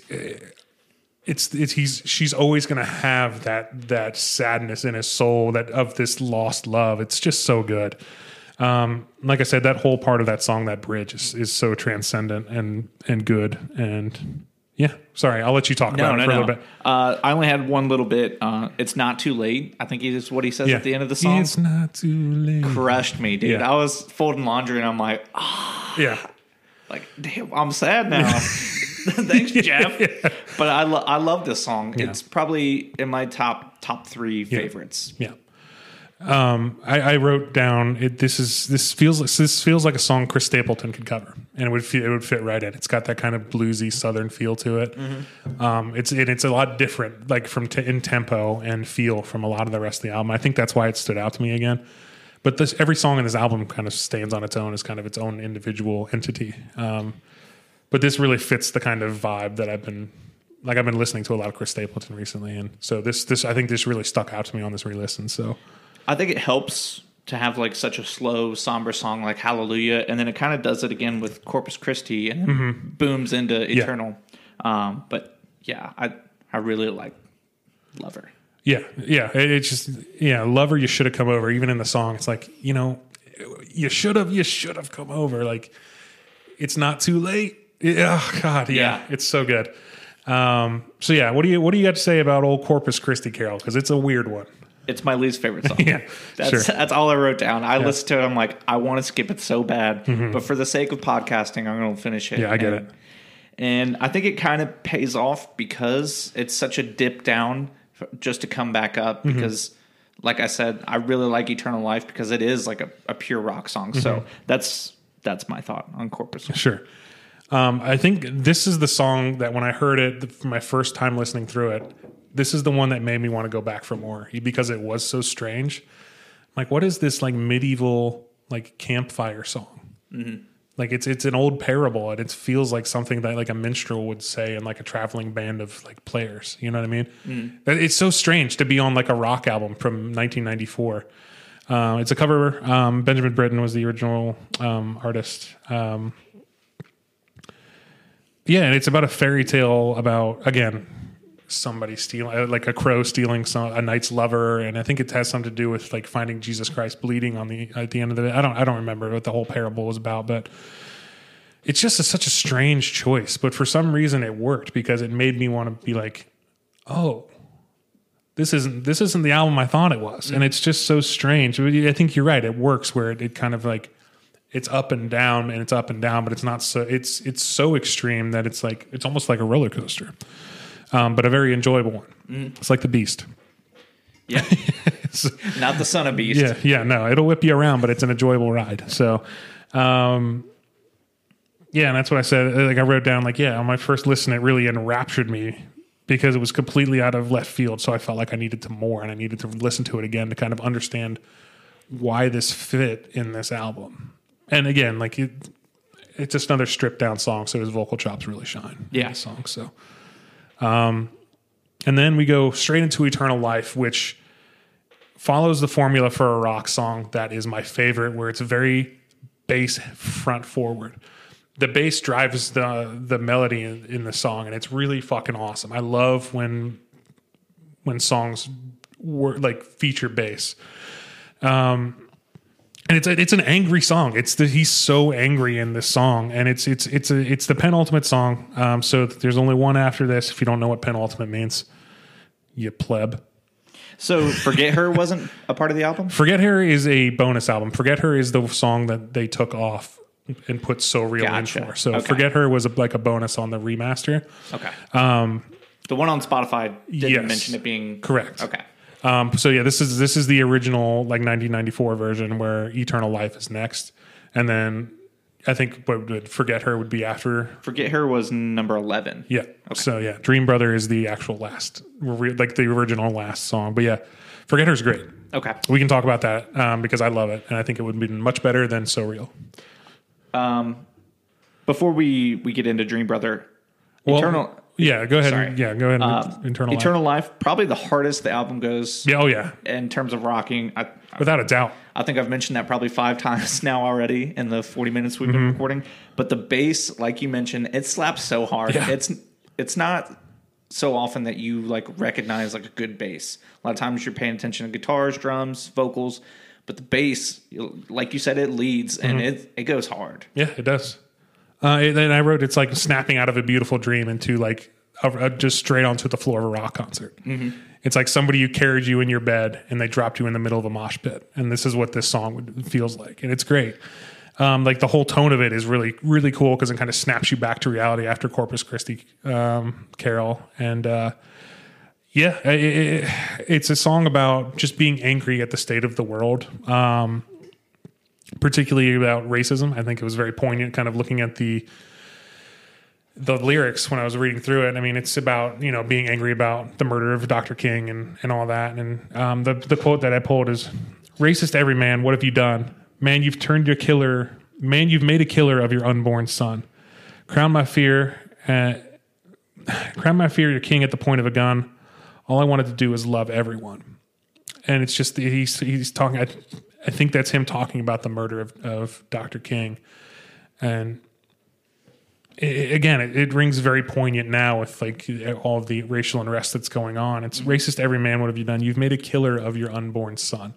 it's it's he's she's always going to have that that sadness in his soul that of this lost love. It's just so good. Um, like I said, that whole part of that song, that bridge, is, is so transcendent and and good. And yeah, sorry, I'll let you talk No, about no, it for a little bit. Uh, I only had one little bit. Uh, it's not too late. I think he is what he says Yeah, at the end of the song. It's not too late. Crushed me, dude. Yeah. I was folding laundry and I'm like, oh, Yeah, <sighs> like damn, I'm sad now. <laughs> <laughs> Thanks, <laughs> Jeff. But I lo- I love this song. Yeah. It's probably in my top top three favorites. yeah. Um, I, I wrote down it, this is this feels like this feels like a song Chris Stapleton could cover, and it would fit, it would fit right in. It's got that kind of bluesy Southern feel to it. Um, it's and it's a lot different, like from t- in tempo and feel from a lot of the rest of the album. I think that's why it stood out to me again. But this every song in this album kind of stands on its own as kind of its own individual entity. Um, but this really fits the kind of vibe that I've been like. I've been listening to a lot of Chris Stapleton recently, and so this this I think this really stuck out to me on this re-listen. So. I think it helps to have like such a slow, somber song like Hallelujah, and then it kind of does it again with Corpus Christi, and then booms into Eternal. Um, but yeah, I I really like Lover. Yeah, yeah. It, it's just yeah, lover. You should have come over. Even in the song, it's like you know, you should have. You should have come over. Like it's not too late. Yeah, oh, God, yeah, Yeah. it's so good. Um, so yeah, what do you what do you got to say about old Corpus Christi Carol? Because it's a weird one. It's my least favorite song. <laughs> Yeah, that's sure. that's all I wrote down. I listened to it. I'm like, I want to skip it so bad, but for the sake of podcasting, I'm going to finish it. Mm-hmm. Yeah, I get And- it. And I think it kind of pays off because it's such a dip down just to come back up Mm-hmm. because like I said, I really like Eternal Life because it is like a, a pure rock song. So that's that's my thought on Corpus. Sure. Um, I think this is the song that when I heard it for my first time listening through it, this is the one that made me want to go back for more because it was so strange. Like, what is this like medieval like campfire song? Like it's it's an old parable and it feels like something that like a minstrel would say in like a traveling band of like players. You know what I mean? That- It's so strange to be on like a rock album from 1994. Uh, it's a cover. Um, Benjamin Britten was the original um, artist. Um, yeah, and it's about a fairy tale about again somebody stealing, uh, like a crow stealing some, a knight's lover, and I think it has something to do with like finding Jesus Christ bleeding on the at the end of the. I don't I don't remember what the whole parable was about, but it's just a, such a strange choice. But for some reason, it worked because it made me want to be like, oh. This isn't this isn't the album I thought it was, and it's just so strange. I think you're right. It works where it, it kind of like it's up and down and it's up and down, but it's not so it's it's so extreme that it's like it's almost like a roller coaster, um, but a very enjoyable one. It's like the Beast. Yeah, <laughs> not the Son of Beast. Yeah, yeah, no, it'll whip you around, but it's an enjoyable ride. So, um, yeah, and that's what I said. Like I wrote down, like, yeah, on my first listen, it really enraptured me because it was completely out of left field. So I felt like I needed to more, and I needed to listen to it again to kind of understand why this fit in this album. And again, like it, it's just another stripped down song, so his vocal chops really shine. in Yeah. this song. So, um, and then we go straight into Eternal Life, which follows the formula for a rock song that is my favorite, where it's very bass front forward. The bass drives the the melody in, in the song, and it's really fucking awesome. I love when when songs were like feature bass. Um, and it's a, it's an angry song. It's the he's so angry in this song, and it's it's it's a it's the penultimate song. Um, so there's only one after this. If you don't know what penultimate means, you pleb. So Forget Her wasn't a part of the album. Forget Her is a bonus album. Forget Her is the song that they took off and put So Real Gotcha. in for. So Okay. Forget Her was a, like a bonus on the remaster. Okay. Um, the one on Spotify didn't yes. mention it being Correct. Okay. Um, so yeah, this is this is the original like 1994 version where Eternal Life is next, and then I think what would Forget Her would be after. Forget Her was number eleven. Yeah. So yeah, Dream Brother is the actual last, like the original last song. But yeah, Forget Her's great. Okay. We can talk about that um, because I love it, and I think it would be much better than So Real. Um, Before we we get into Dream Brother, Well, Eternal Yeah, go ahead. Sorry. And, yeah, go ahead. uh, and Eternal. Life. Eternal Life probably the hardest the album goes Yeah. Oh yeah, in terms of rocking. I, without a doubt. I think I've mentioned that probably five <laughs> times now already in the 40 minutes we've Mm-hmm. been recording. But the bass, like you mentioned, it slaps so hard. Yeah. It's it's not so often that you like recognize like a good bass. A lot of times you're paying attention to guitars, drums, vocals, but the bass, like you said, it leads and Mm-hmm. it it goes hard. Yeah, it does. Uh, and then I wrote it's like snapping out of a beautiful dream into like a, a- just straight onto the floor of a rock concert. It's like somebody who carried you in your bed and they dropped you in the middle of a mosh pit, and this is what this song would, feels like, and it's great. Um, like the whole tone of it is really really cool because it kind of snaps you back to reality after Corpus Christi um, Carol, and uh, yeah, it, it, it's a song about just being angry at the state of the world. Um, particularly about racism. I think it was very poignant, kind of looking at the the lyrics when I was reading through it. I mean, it's about you know being angry about the murder of Dr. King and and all that. And um, the the quote that I pulled is, "Racist every man, what have you done? Man, you've turned your killer. Man, you've made a killer of your unborn son. Crown my fear." Uh, crown my fear, your king at the point of a gun. All I wanted to do is love everyone and it's just he's he's talking. I, I think that's him talking about the murder of, of Dr. King, and i again, it, it rings very poignant now with like all of the racial unrest that's going on. It's mm-hmm. racist. Every man, what have you done? You've made a killer of your unborn son,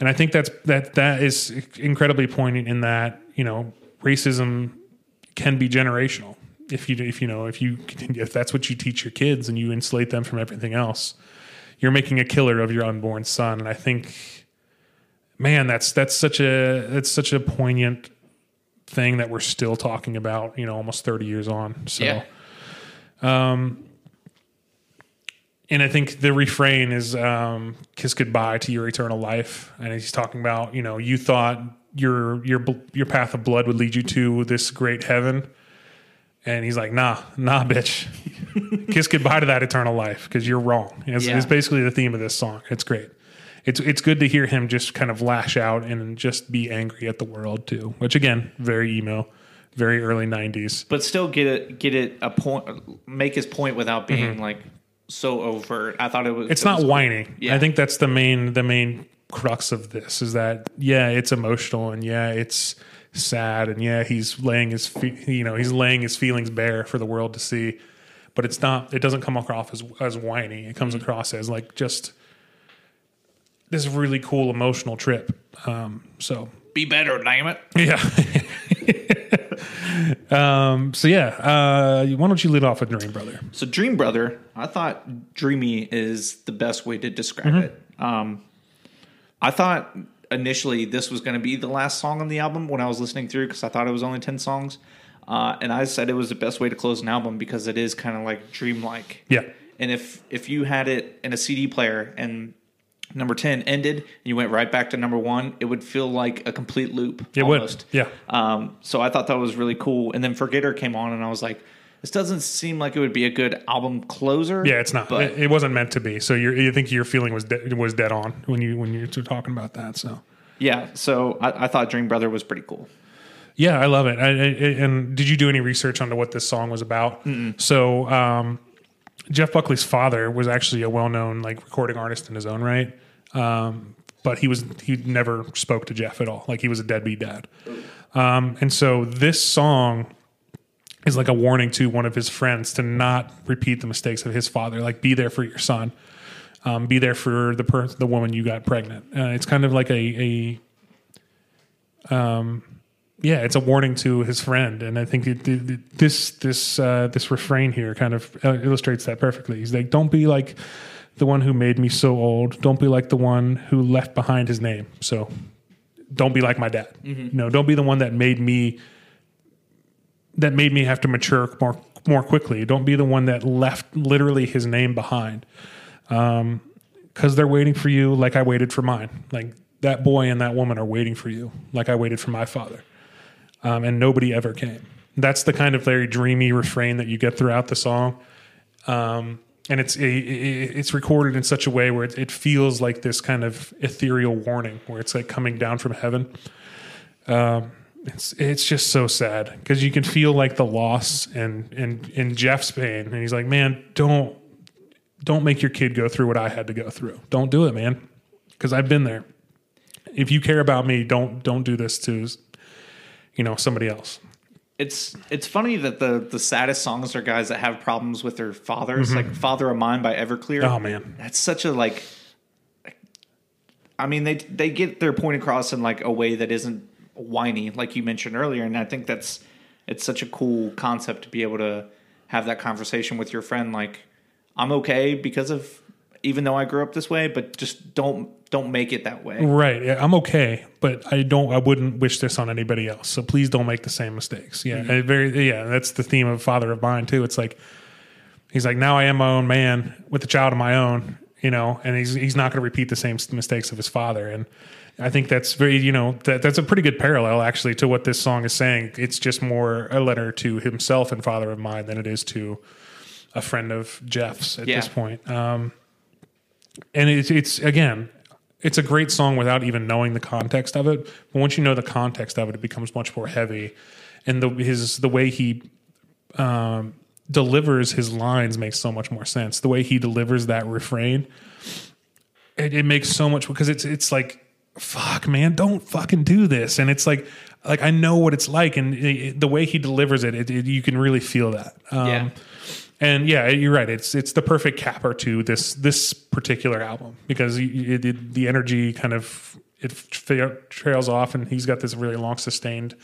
and I think that's that that is incredibly poignant in that you know racism can be generational if you if you know if you if that's what you teach your kids and you insulate them from everything else you're making a killer of your unborn son and i think man that's that's such a that's such a poignant thing that we're still talking about you know almost 30 years on so Yeah. and I think the refrain is um, "kiss goodbye to your eternal life," and he's talking about you know you thought your your your path of blood would lead you to this great heaven, and he's like, "Nah, nah, bitch, <laughs> kiss goodbye to that eternal life because you're wrong." It's, Yeah. it's basically the theme of this song. It's great. It's it's good to hear him just kind of lash out and just be angry at the world too, which again, very emo, very early '90s. but still get it get it a point make his point without being like so overt. I thought it was Mm-hmm. It's it not was- whining. Yeah. I think that's the main the main crux of this is that yeah, it's emotional and yeah, it's sad and yeah, he's laying his fe- you know he's laying his feelings bare for the world to see, but it's not. It doesn't come across as as whiny. It comes Mm-hmm. across as like just this really cool emotional trip. Um, so be better, damn it. <laughs> yeah. um, so yeah, uh, why don't you lead off with Dream Brother? So Dream Brother, I thought dreamy is the best way to describe Mm-hmm. it. Um, I thought initially this was going to be the last song on the album when I was listening through because I thought it was only 10 songs. Uh, and I said it was the best way to close an album because it is kind of like dreamlike. Yeah. And if if you had it in a CD player and number 10 ended and you went right back to number 1, it would feel like a complete loop It almost. would. Yeah. Um, so I thought that was really cool. And then Forget Her came on, and I was like, this doesn't seem like it would be a good album closer. Yeah, it's not. But it, it wasn't meant to be. So you're, you think your feeling was de- was dead on when you when you're talking about that. So yeah, so I, I thought Dream Brother was pretty cool. yeah, I love it. I, I, and did you do any research onto what this song was about? So um, Jeff Buckley's father was actually a well known like recording artist in his own right. Um, but he was he never spoke to Jeff at all. Like he was a deadbeat dad. Um, and so this song is like a warning to one of his friends to not repeat the mistakes of his father. Like be there for your son. Um, be there for the per- the woman you got pregnant. Uh, it's kind of like a, a um, yeah, it's a warning to his friend, and I think it, it, this this uh, this refrain here kind of illustrates that perfectly. He's like, "Don't be like the one who made me so old. Don't be like the one who left behind his name. So, don't be like my dad. No, don't be the one that made me that made me have to mature more more quickly. Don't be the one that left literally his name behind. Um, because they're waiting for you like I waited for mine. Like that boy and that woman are waiting for you like I waited for my father. Um, and nobody ever came. That's the kind of very dreamy refrain that you get throughout the song. Um, and it's it- it's recorded in such a way where it, it feels like this kind of ethereal warning, where it's like coming down from heaven. Um, it's it's just so sad because you can feel like the loss and and and Jeff's pain, and he's like, man, don't don't make your kid go through what I had to go through. Don't do it, man, because I've been there. If you care about me, don't don't do this to you know somebody else. It's it's funny that the the saddest songs are guys that have problems with their fathers, like "Father of Mine" by Everclear. Mm-hmm. Oh man, That's such a like. I mean, they they get their point across in like a way that isn't whiny, like you mentioned earlier, and I think that's it's such a cool concept to be able to have that conversation with your friend. Like, I'm okay because of even though I grew up this way, but just don't don't make it that way. right? Yeah, I'm okay, but I don't. I wouldn't wish this on anybody else. So please don't make the same mistakes. Yeah, Mm-hmm. very. Yeah, that's the theme of Father of Mine too. It's like he's like now I am my own man with a child of my own. You know, and he's he's not going to repeat the same mistakes of his father. And I think that's very you know that that's a pretty good parallel actually to what this song is saying. It's just more a letter to himself and Father of Mine than it is to a friend of Jeff's at Yeah. this point. Um, and it's it's again it's a great song without even knowing the context of it. But once you know the context of it it becomes much more heavy. And the his the way he um, delivers his lines makes so much more sense. The way he delivers that refrain it, it makes so much because it's it's like fuck man don't fucking do this. And it's like like i know what it's like. And it, it- the way he delivers it, it, it you can really feel that. Um, Yeah. And yeah, you're right. It's it's the perfect capper to this this particular album because it, it, the energy kind of it trails off, and he's got this really long sustained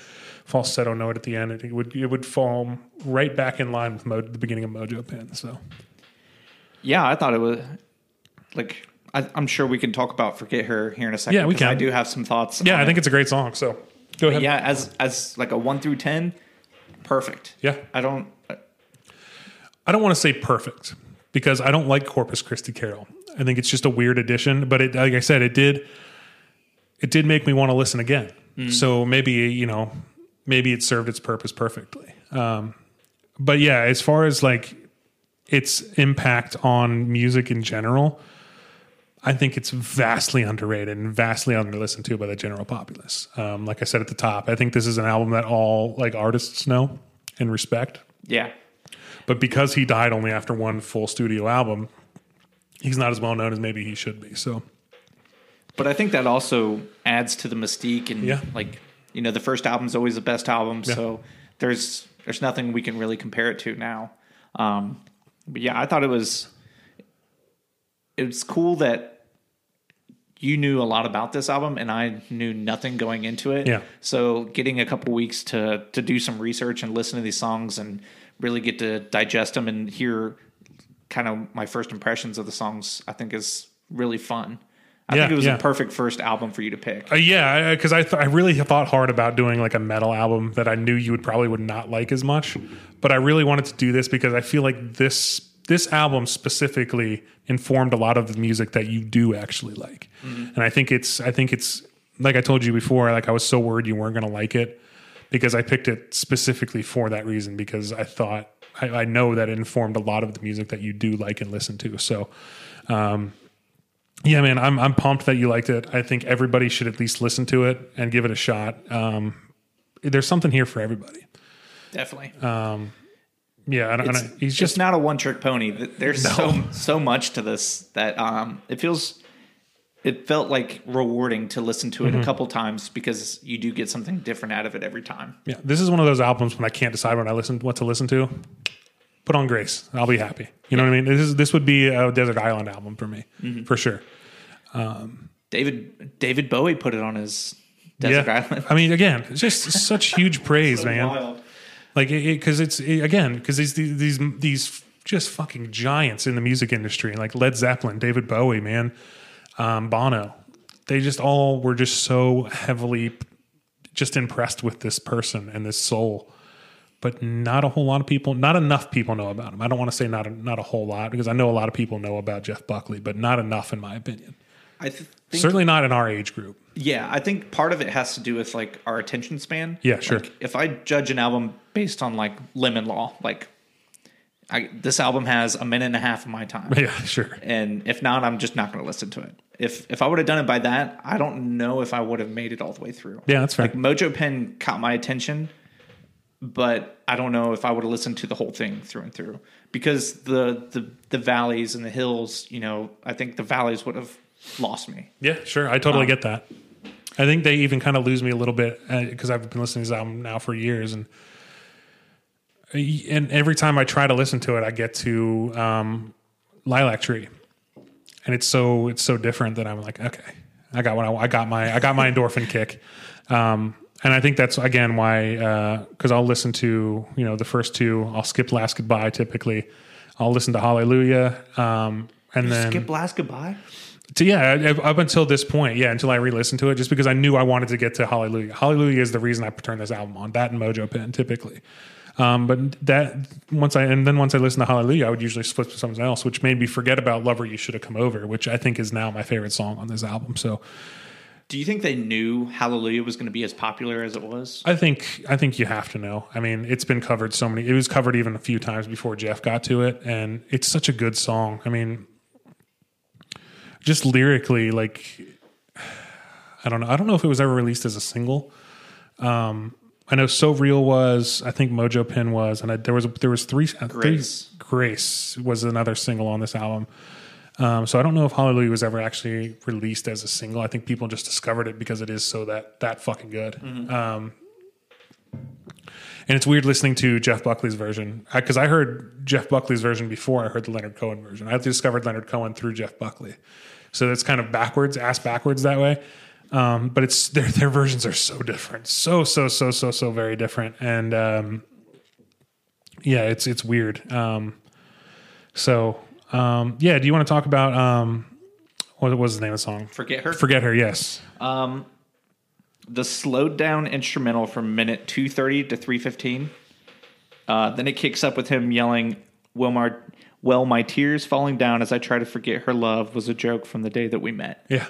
falsetto note at the end, and it would it would fall right back in line with Mo- the beginning of Mojo Pin. So Yeah, I thought it was like I, I'm sure we can talk about "Forget Her" here in a second. Yeah, we can. I do have some thoughts. yeah, I it. think it's a great song. So go ahead. yeah, as as like a one through ten, perfect. Yeah. I don't. I don't want to say perfect because I don't like Corpus Christi Carol. I think it's just a weird addition, but it, like I said, it did it did make me want to listen again. So maybe you know, maybe it served its purpose perfectly. Um, but yeah, as far as like its impact on music in general, I think it's vastly underrated and vastly under listened to by the general populace. Um, like I said at the top, I think this is an album that all like artists know and respect. Yeah. But because he died only after one full studio album, he's not as well known as maybe he should be. So But I think that also adds to the mystique and Yeah. like you know the first album's always the best album, so there's there's nothing we can really compare it to now. Um, but yeah, I thought it was it was cool that you knew a lot about this album and I knew nothing going into it. Yeah. So getting a couple weeks to to do some research and listen to these songs and really get to digest them and hear kind of my first impressions of the songs, I think is really fun. I Yeah, think it was yeah. a perfect first album for you to pick. Uh, yeah, because I, th- I really thought hard about doing like a metal album that I knew you would probably would not like as much, but I really wanted to do this because I feel like this this album specifically informed a lot of the music that you do actually like, and I think it's I think it's like I told you before, like I was so worried you weren't going to like it because I picked it specifically for that reason because I thought I, I know that it informed a lot of the music that you do like and listen to. So. Um, yeah, man, I'm I'm pumped that you liked it. I think everybody should at least listen to it and give it a shot. Um, there's something here for everybody. Definitely. Yeah, I don't, I he's just not a one trick pony. Th- There's <laughs> so so much to this that um it feels it felt like rewarding to listen to Mm-hmm. it a couple times because you do get something different out of it every time. yeah. This is one of those albums when I can't decide when I listen what to listen to. Put on Grace, I'll be happy. You know what I mean? This is this would be a Desert Island album for me, Mm-hmm. for sure. David David Bowie put it on his Desert yeah, Island. I mean, again, it's just <laughs> such huge praise, man. Wild. like because it's it, again because these these these just fucking giants in the music industry like led zeppelin david bowie man um, bono. They just all were just so heavily just impressed with this person and this soul. But not a whole lot of people not enough people know about him. I don't want to say not a, not a whole lot because i know a lot of people know about jeff buckley but not enough in my opinion. I th- certainly not in our age group. Yeah, I think part of it has to do with like our attention span. Yeah, sure. Like, if I judge an album based on like Lemon Law, like I, this album has a minute and a half of my time, <laughs> yeah sure and if not, I'm just not going to listen to it. If if I would have done it by that, I don't know if I would have made it all the way through. yeah that's fair Like Mojo Pin caught my attention, but I don't know if I would have listened to the whole thing through and through because the the the valleys and the hills, you know, I think the valleys would have lost me. Yeah, sure. I totally Um, get that. I think they even kind of lose me a little bit because I've been listening to this album now for years, and and every time I try to listen to it, I get to um, Lilac Tree, and it's so it's so different that I'm like, okay, I got what I, I got my I got my endorphin kick, um, and I think that's again why because I'll listen to you know the first two, I'll skip Last Goodbye typically, I'll listen to Hallelujah, um, and then Skip Last Goodbye. to yeah, up until this point, yeah, until I re-listened to it, just because I knew I wanted to get to Hallelujah. Hallelujah is the reason I turned this album on. That and Mojo Pin, typically. Um, but that once I and then once I listened to Hallelujah, I would usually flip to something else, which made me forget about Lover You Should Have Come Over, which I think is now my favorite song on this album. So Do you think they knew Hallelujah was going to be as popular as it was? I think I think you have to know. I mean, it's been covered so many. It was covered even a few times before Jeff got to it, and it's such a good song. I mean, just lyrically, like <sighs> I don't know. I don't know if it was ever released as a single. Um, I know "So Real" was. I think "Mojo Pin" was, and I, there was there was three. uh, three- Grace. Grace was another single on this album. Um, so I don't know if Hallelujah was ever actually released as a single. I think people just discovered it because it is so that that fucking good. Um, and it's weird listening to Jeff Buckley's version because I heard Jeff Buckley's version before I heard the Leonard Cohen version. I discovered Leonard Cohen through Jeff Buckley, so it's kind of backwards, ass backwards that way. Um, but it's their their versions are so different, so so so so so very different, and um, yeah, it's it's weird. Um, so um, yeah, do you want to talk about um, what was the name of the song? Forget her. Forget her. Yes. the slowed down instrumental from minute 230 to 315 uh, then it kicks up with him yelling my, well, my tears falling down as I try to forget her love was a joke from the day that we met. Yeah.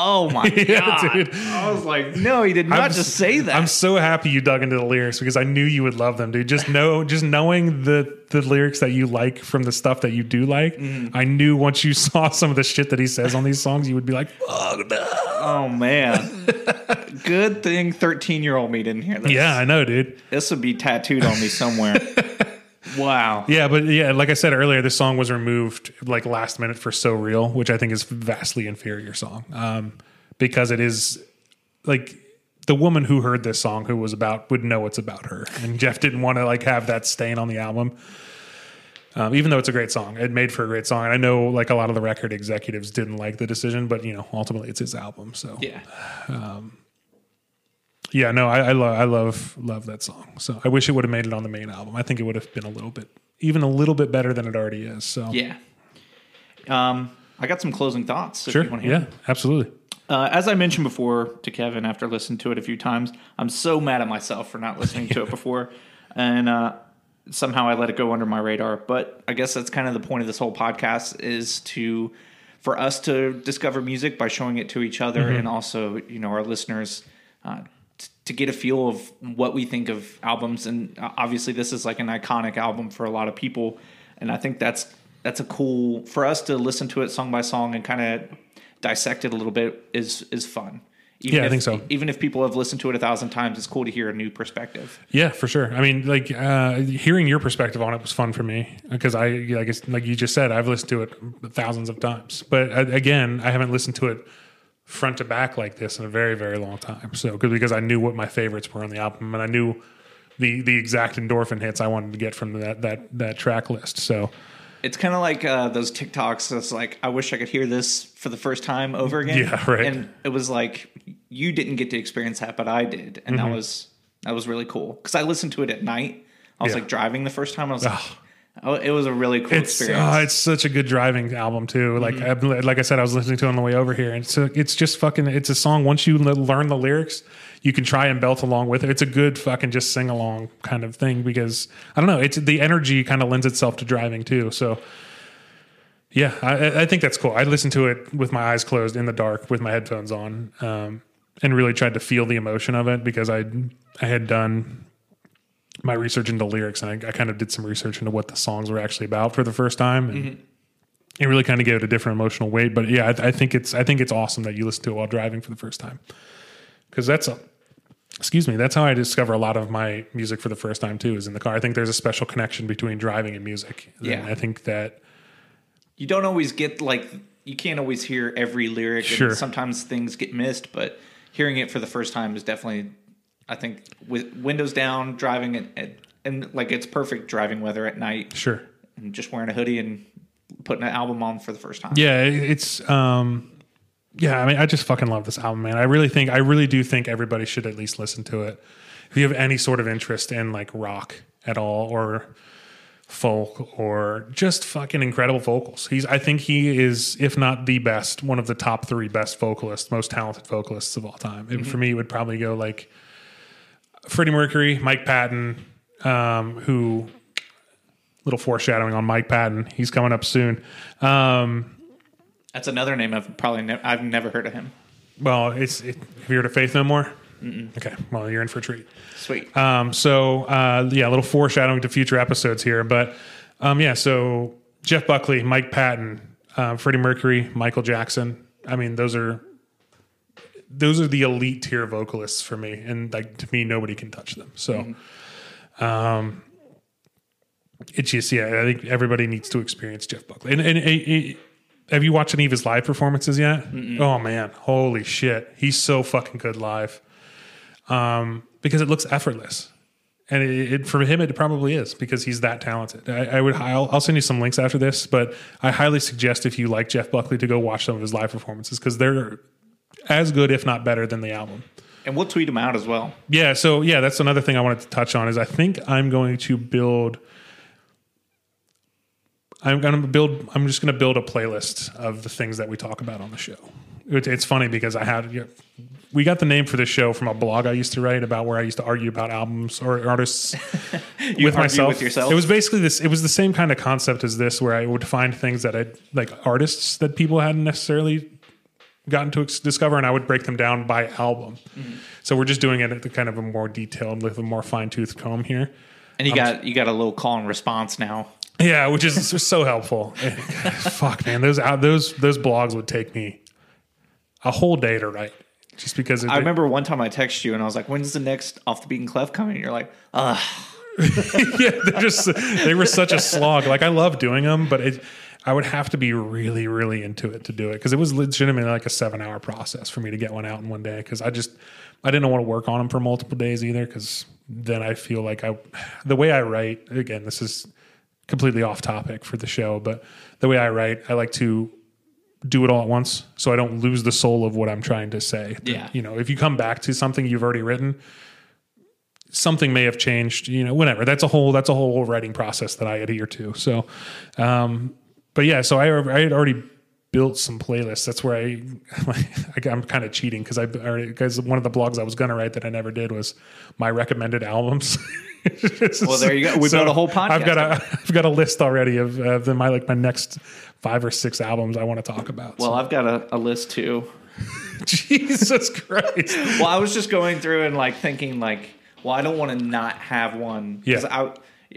Oh my <laughs> Yeah, god! dude. I was like, no, he did not I'm just say that. I'm so happy you dug into the lyrics because I knew you would love them, dude. Just know, just knowing the the lyrics that you like from the stuff that you do like, Mm-hmm. I knew once you <laughs> saw some of the shit that he says on these songs, you would be like, "Fuck no." oh man! <laughs> Good thing thirteen year old me didn't hear this. Yeah, I know, dude. this would be tattooed on me somewhere. Wow. Yeah, but yeah, like I said earlier, this song was removed like last minute for "So Real," which I think is vastly inferior song um, because it is like the woman who heard this song who was about would know it's about her, and Jeff didn't want to like have that stain on the album. Um, even though it's a great song, it made for a great song. And I know like a lot of the record executives didn't like the decision, but you know ultimately it's his album, so Yeah. Yeah, no, I, I love, I love, love that song. So I wish it would have made it on the main album. I think it would have been a little bit, even a little bit better than it already is. So Yeah. Um, I got some closing thoughts. If sure, you want hear yeah, absolutely. Uh, as I mentioned before to Kevin after listening to it a few times, I'm so mad at myself for not listening to it <laughs> before. And uh, somehow I let it go under my radar. But I guess that's kind of the point of this whole podcast is to for us to discover music by showing it to each other and also, you know, our listeners uh, t- to get a feel of what we think of albums. And uh, obviously this is like an iconic album for a lot of people. And I think that's that's a cool for us to listen to it song by song and kind of dissect it a little bit is is fun. Even Yeah, I think so. Even if people have listened to it a thousand times, it's cool to hear a new perspective. Yeah, for sure. I mean, like uh, hearing your perspective on it was fun for me because I, like, it's- like you just said, I've listened to it thousands of times. But uh, again, I haven't listened to it front to back like this in a very, very long time. So because I knew what my favorites were on the album, and I knew the the exact endorphin hits I wanted to get from that that that track list. So It's kind of like uh, those TikToks. That's like, I wish I could hear this for the first time over again. Yeah, right. And it was like you didn't get to experience that, but I did, and that was that was really cool because I listened to it at night. I was Yeah. like driving the first time. I was like, it was a really cool it's experience. Mm-hmm. oh, it's such a good driving album too. Like I, like I said, I was listening to it on the way over here, and so it's just fucking. It's a song. Once you learn the lyrics, you can try and belt along with it. It's a good fucking just sing along kind of thing because I don't know. It's the energy kind of lends itself to driving too. So. Yeah, I, I think that's cool. I listened to it with my eyes closed in the dark with my headphones on, um, and really tried to feel the emotion of it because I I had done my research into lyrics and I, I kind of did some research into what the songs were actually about for the first time and mm-hmm. it really kind of gave it a different emotional weight but yeah I, I think it's i think it's awesome that you listen to it while driving for the first time because that's a excuse me that's how i discover a lot of my music for the first time too is in the car i think there's a special connection between driving and music Yeah. and i think that you don't always get like you can't always hear every lyric Sure. and sometimes things get missed but hearing it for the first time is definitely i think with windows down driving it and, and like it's perfect driving weather at night. Sure. And just wearing a hoodie and putting an album on for the first time. Yeah it's um yeah i mean i just fucking love this album man. I really think i really do think everybody should at least listen to it. If you have any sort of interest in like rock at all or folk or just fucking incredible vocals. He's i think he is if not the best one of the top three best vocalists most talented vocalists of all time. And for me it would probably go like freddie mercury mike patton um, who little foreshadowing on mike patton he's coming up soon um, that's another name i've probably ne- i've never heard of him Well, it's it, have you heard of Faith No More? Okay, well you're in for a treat. sweet Um, so uh, yeah, a little foreshadowing to future episodes here, but um, yeah, so Jeff Buckley, Mike Patton, uh, Freddie Mercury, Michael Jackson. I mean, those are those are the elite tier vocalists for me, and like to me, nobody can touch them. So, um, it's just yeah, I think everybody needs to experience Jeff Buckley. And, and, and- have you watched any of his live performances yet? Oh man, holy shit, he's so fucking good live. Um, because it looks effortless, and it, it, for him it probably is because he's that talented. I, I would I'll, I'll send you some links after this, but I highly suggest if you like Jeff Buckley to go watch some of his live performances because they're as good, if not better, than the album. and we'll tweet them out as well Yeah, so yeah, that's another thing I wanted to touch on is I think I'm going to build I'm going to build I'm just going to build a playlist of the things that we talk about on the show. it, it's funny because I had you know, we got the name for the show from a blog I used to write about where I used to argue about albums or artists <laughs> with myself. with? It was basically this. It was the same kind of concept as this, where I would find things that I like artists that people hadn't necessarily gotten to discover, and I would break them down by album. Mm-hmm. So we're just doing it at the kind of a more detailed, with a more fine tooth comb here. And you got you got a little call and response now. Yeah, which is so helpful. <laughs> Fuck, man, those those those blogs would take me a whole day to write, just because it, I remember one time I texted you and I was like, "When's the next off the beaten clef coming?" And you're like, "Ugh." <laughs> yeah, they're just they were such a slog. Like I love doing them, but it, I would have to be really, really into it to do it because it was legitimately like a seven hour process for me to get one out in one day. Because I just I didn't want to work on them for multiple days either. Because then I feel like I the way I write again, this is completely off topic for the show, but the way I write, I like to do it all at once so I don't lose the soul of what I'm trying to say. Yeah. You know, if you come back to something you've already written, something may have changed, you know, whatever. That's a whole that's a whole writing process that I adhere to. So um but yeah, so I I had already built some playlists. That's where I, <laughs> like, I'm kind of cheating because I because one of the blogs I was gonna write that I never did was my recommended albums. <laughs> Well, there you go. We built a whole podcast I've got a <laughs> I've got a list already of, of the, my like my next five or six albums I want to talk about. Well, I've got a, a list too. so, Jesus Christ! Well, I was just going through and like thinking like, well, I don't want to not have one. Yeah. I,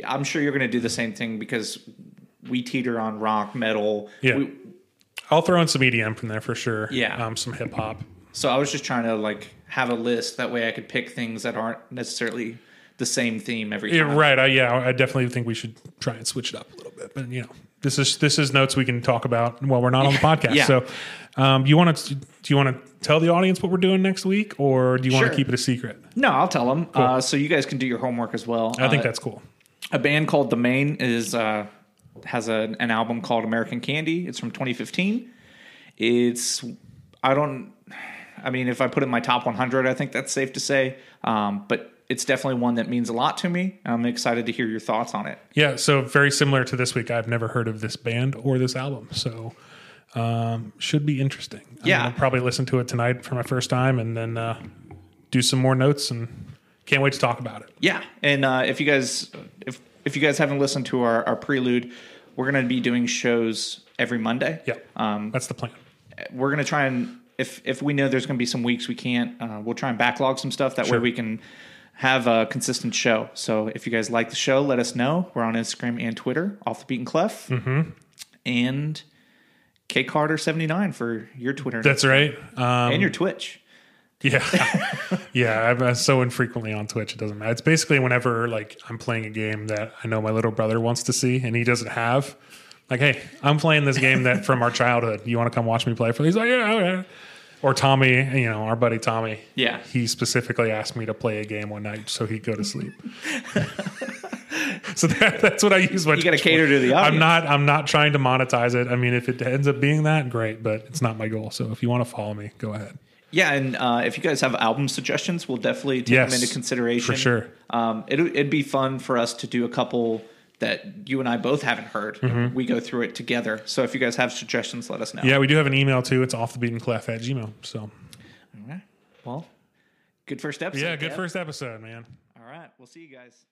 I'm sure you're going to do the same thing because we teeter on rock, metal. Yeah. We, I'll throw in some EDM from there for sure. Yeah. um, some hip hop. so I was just trying to like have a list that way I could pick things that aren't necessarily the same theme every Yeah, time. right. I, yeah, I definitely think we should try and switch it up a little bit. But you know, this is this is notes we can talk about while we're not on the <laughs> podcast. Yeah. So, um, you want to do you want to tell the audience what we're doing next week, or do you want Sure. to keep it a secret? No, I'll tell them. Uh, so you guys can do your homework as well. I think Uh, that's cool. a band called The Maine is uh, has a, an album called American Candy. It's from 2015. It's I don't. I mean, if I put it in my top 100, I think that's safe to say. Um, but it's definitely one that means a lot to me. I'm excited to hear your thoughts on it. Yeah. So very similar to this week. I've never heard of this band or this album, so um, should be interesting. I'm Yeah. gonna probably listen to it tonight for my first time, and then uh, do some more notes, and can't wait to talk about it. Yeah, and uh, if you guys if if you guys haven't listened to our, our prelude, we're going to be doing shows every Monday. Yeah, Um, that's the plan. we're going to try and if if we know there's going to be some weeks we can't, uh, we'll try and backlog some stuff. That way we can have a consistent show. So if you guys like the show, let us know. We're on Instagram and Twitter, off the beaten clef, mm-hmm. and K Carter seventy nine for your Twitter That's right. Um, and your Twitch. Yeah, <laughs> yeah. I'm uh, so infrequently on Twitch. It doesn't matter. It's basically whenever like I'm playing a game that I know my little brother wants to see and he doesn't have. Like, hey, I'm playing this game that from our childhood. You want to come watch me play? For he's like, yeah, okay. Or Tommy, you know, our buddy Tommy. Yeah. he specifically asked me to play a game one night so he'd go to sleep. <laughs> so that, that's what I use my. You got to cater to the audience. I'm not. I'm not trying to monetize it. I mean, if it ends up being that, great. But it's not my goal. So if you want to follow me, go ahead. Yeah, and uh, if you guys have album suggestions, we'll definitely take Yes, them into consideration for sure. Um, it, it'd be fun for us to do a couple that you and I both haven't heard. Mm-hmm. We go through it together. So if you guys have suggestions, let us know. Yeah, we do have an email too. It's off the beaten clef at gmail. So All right. Well, good first episode. yeah, good Kev. first episode, man. All right. We'll see you guys.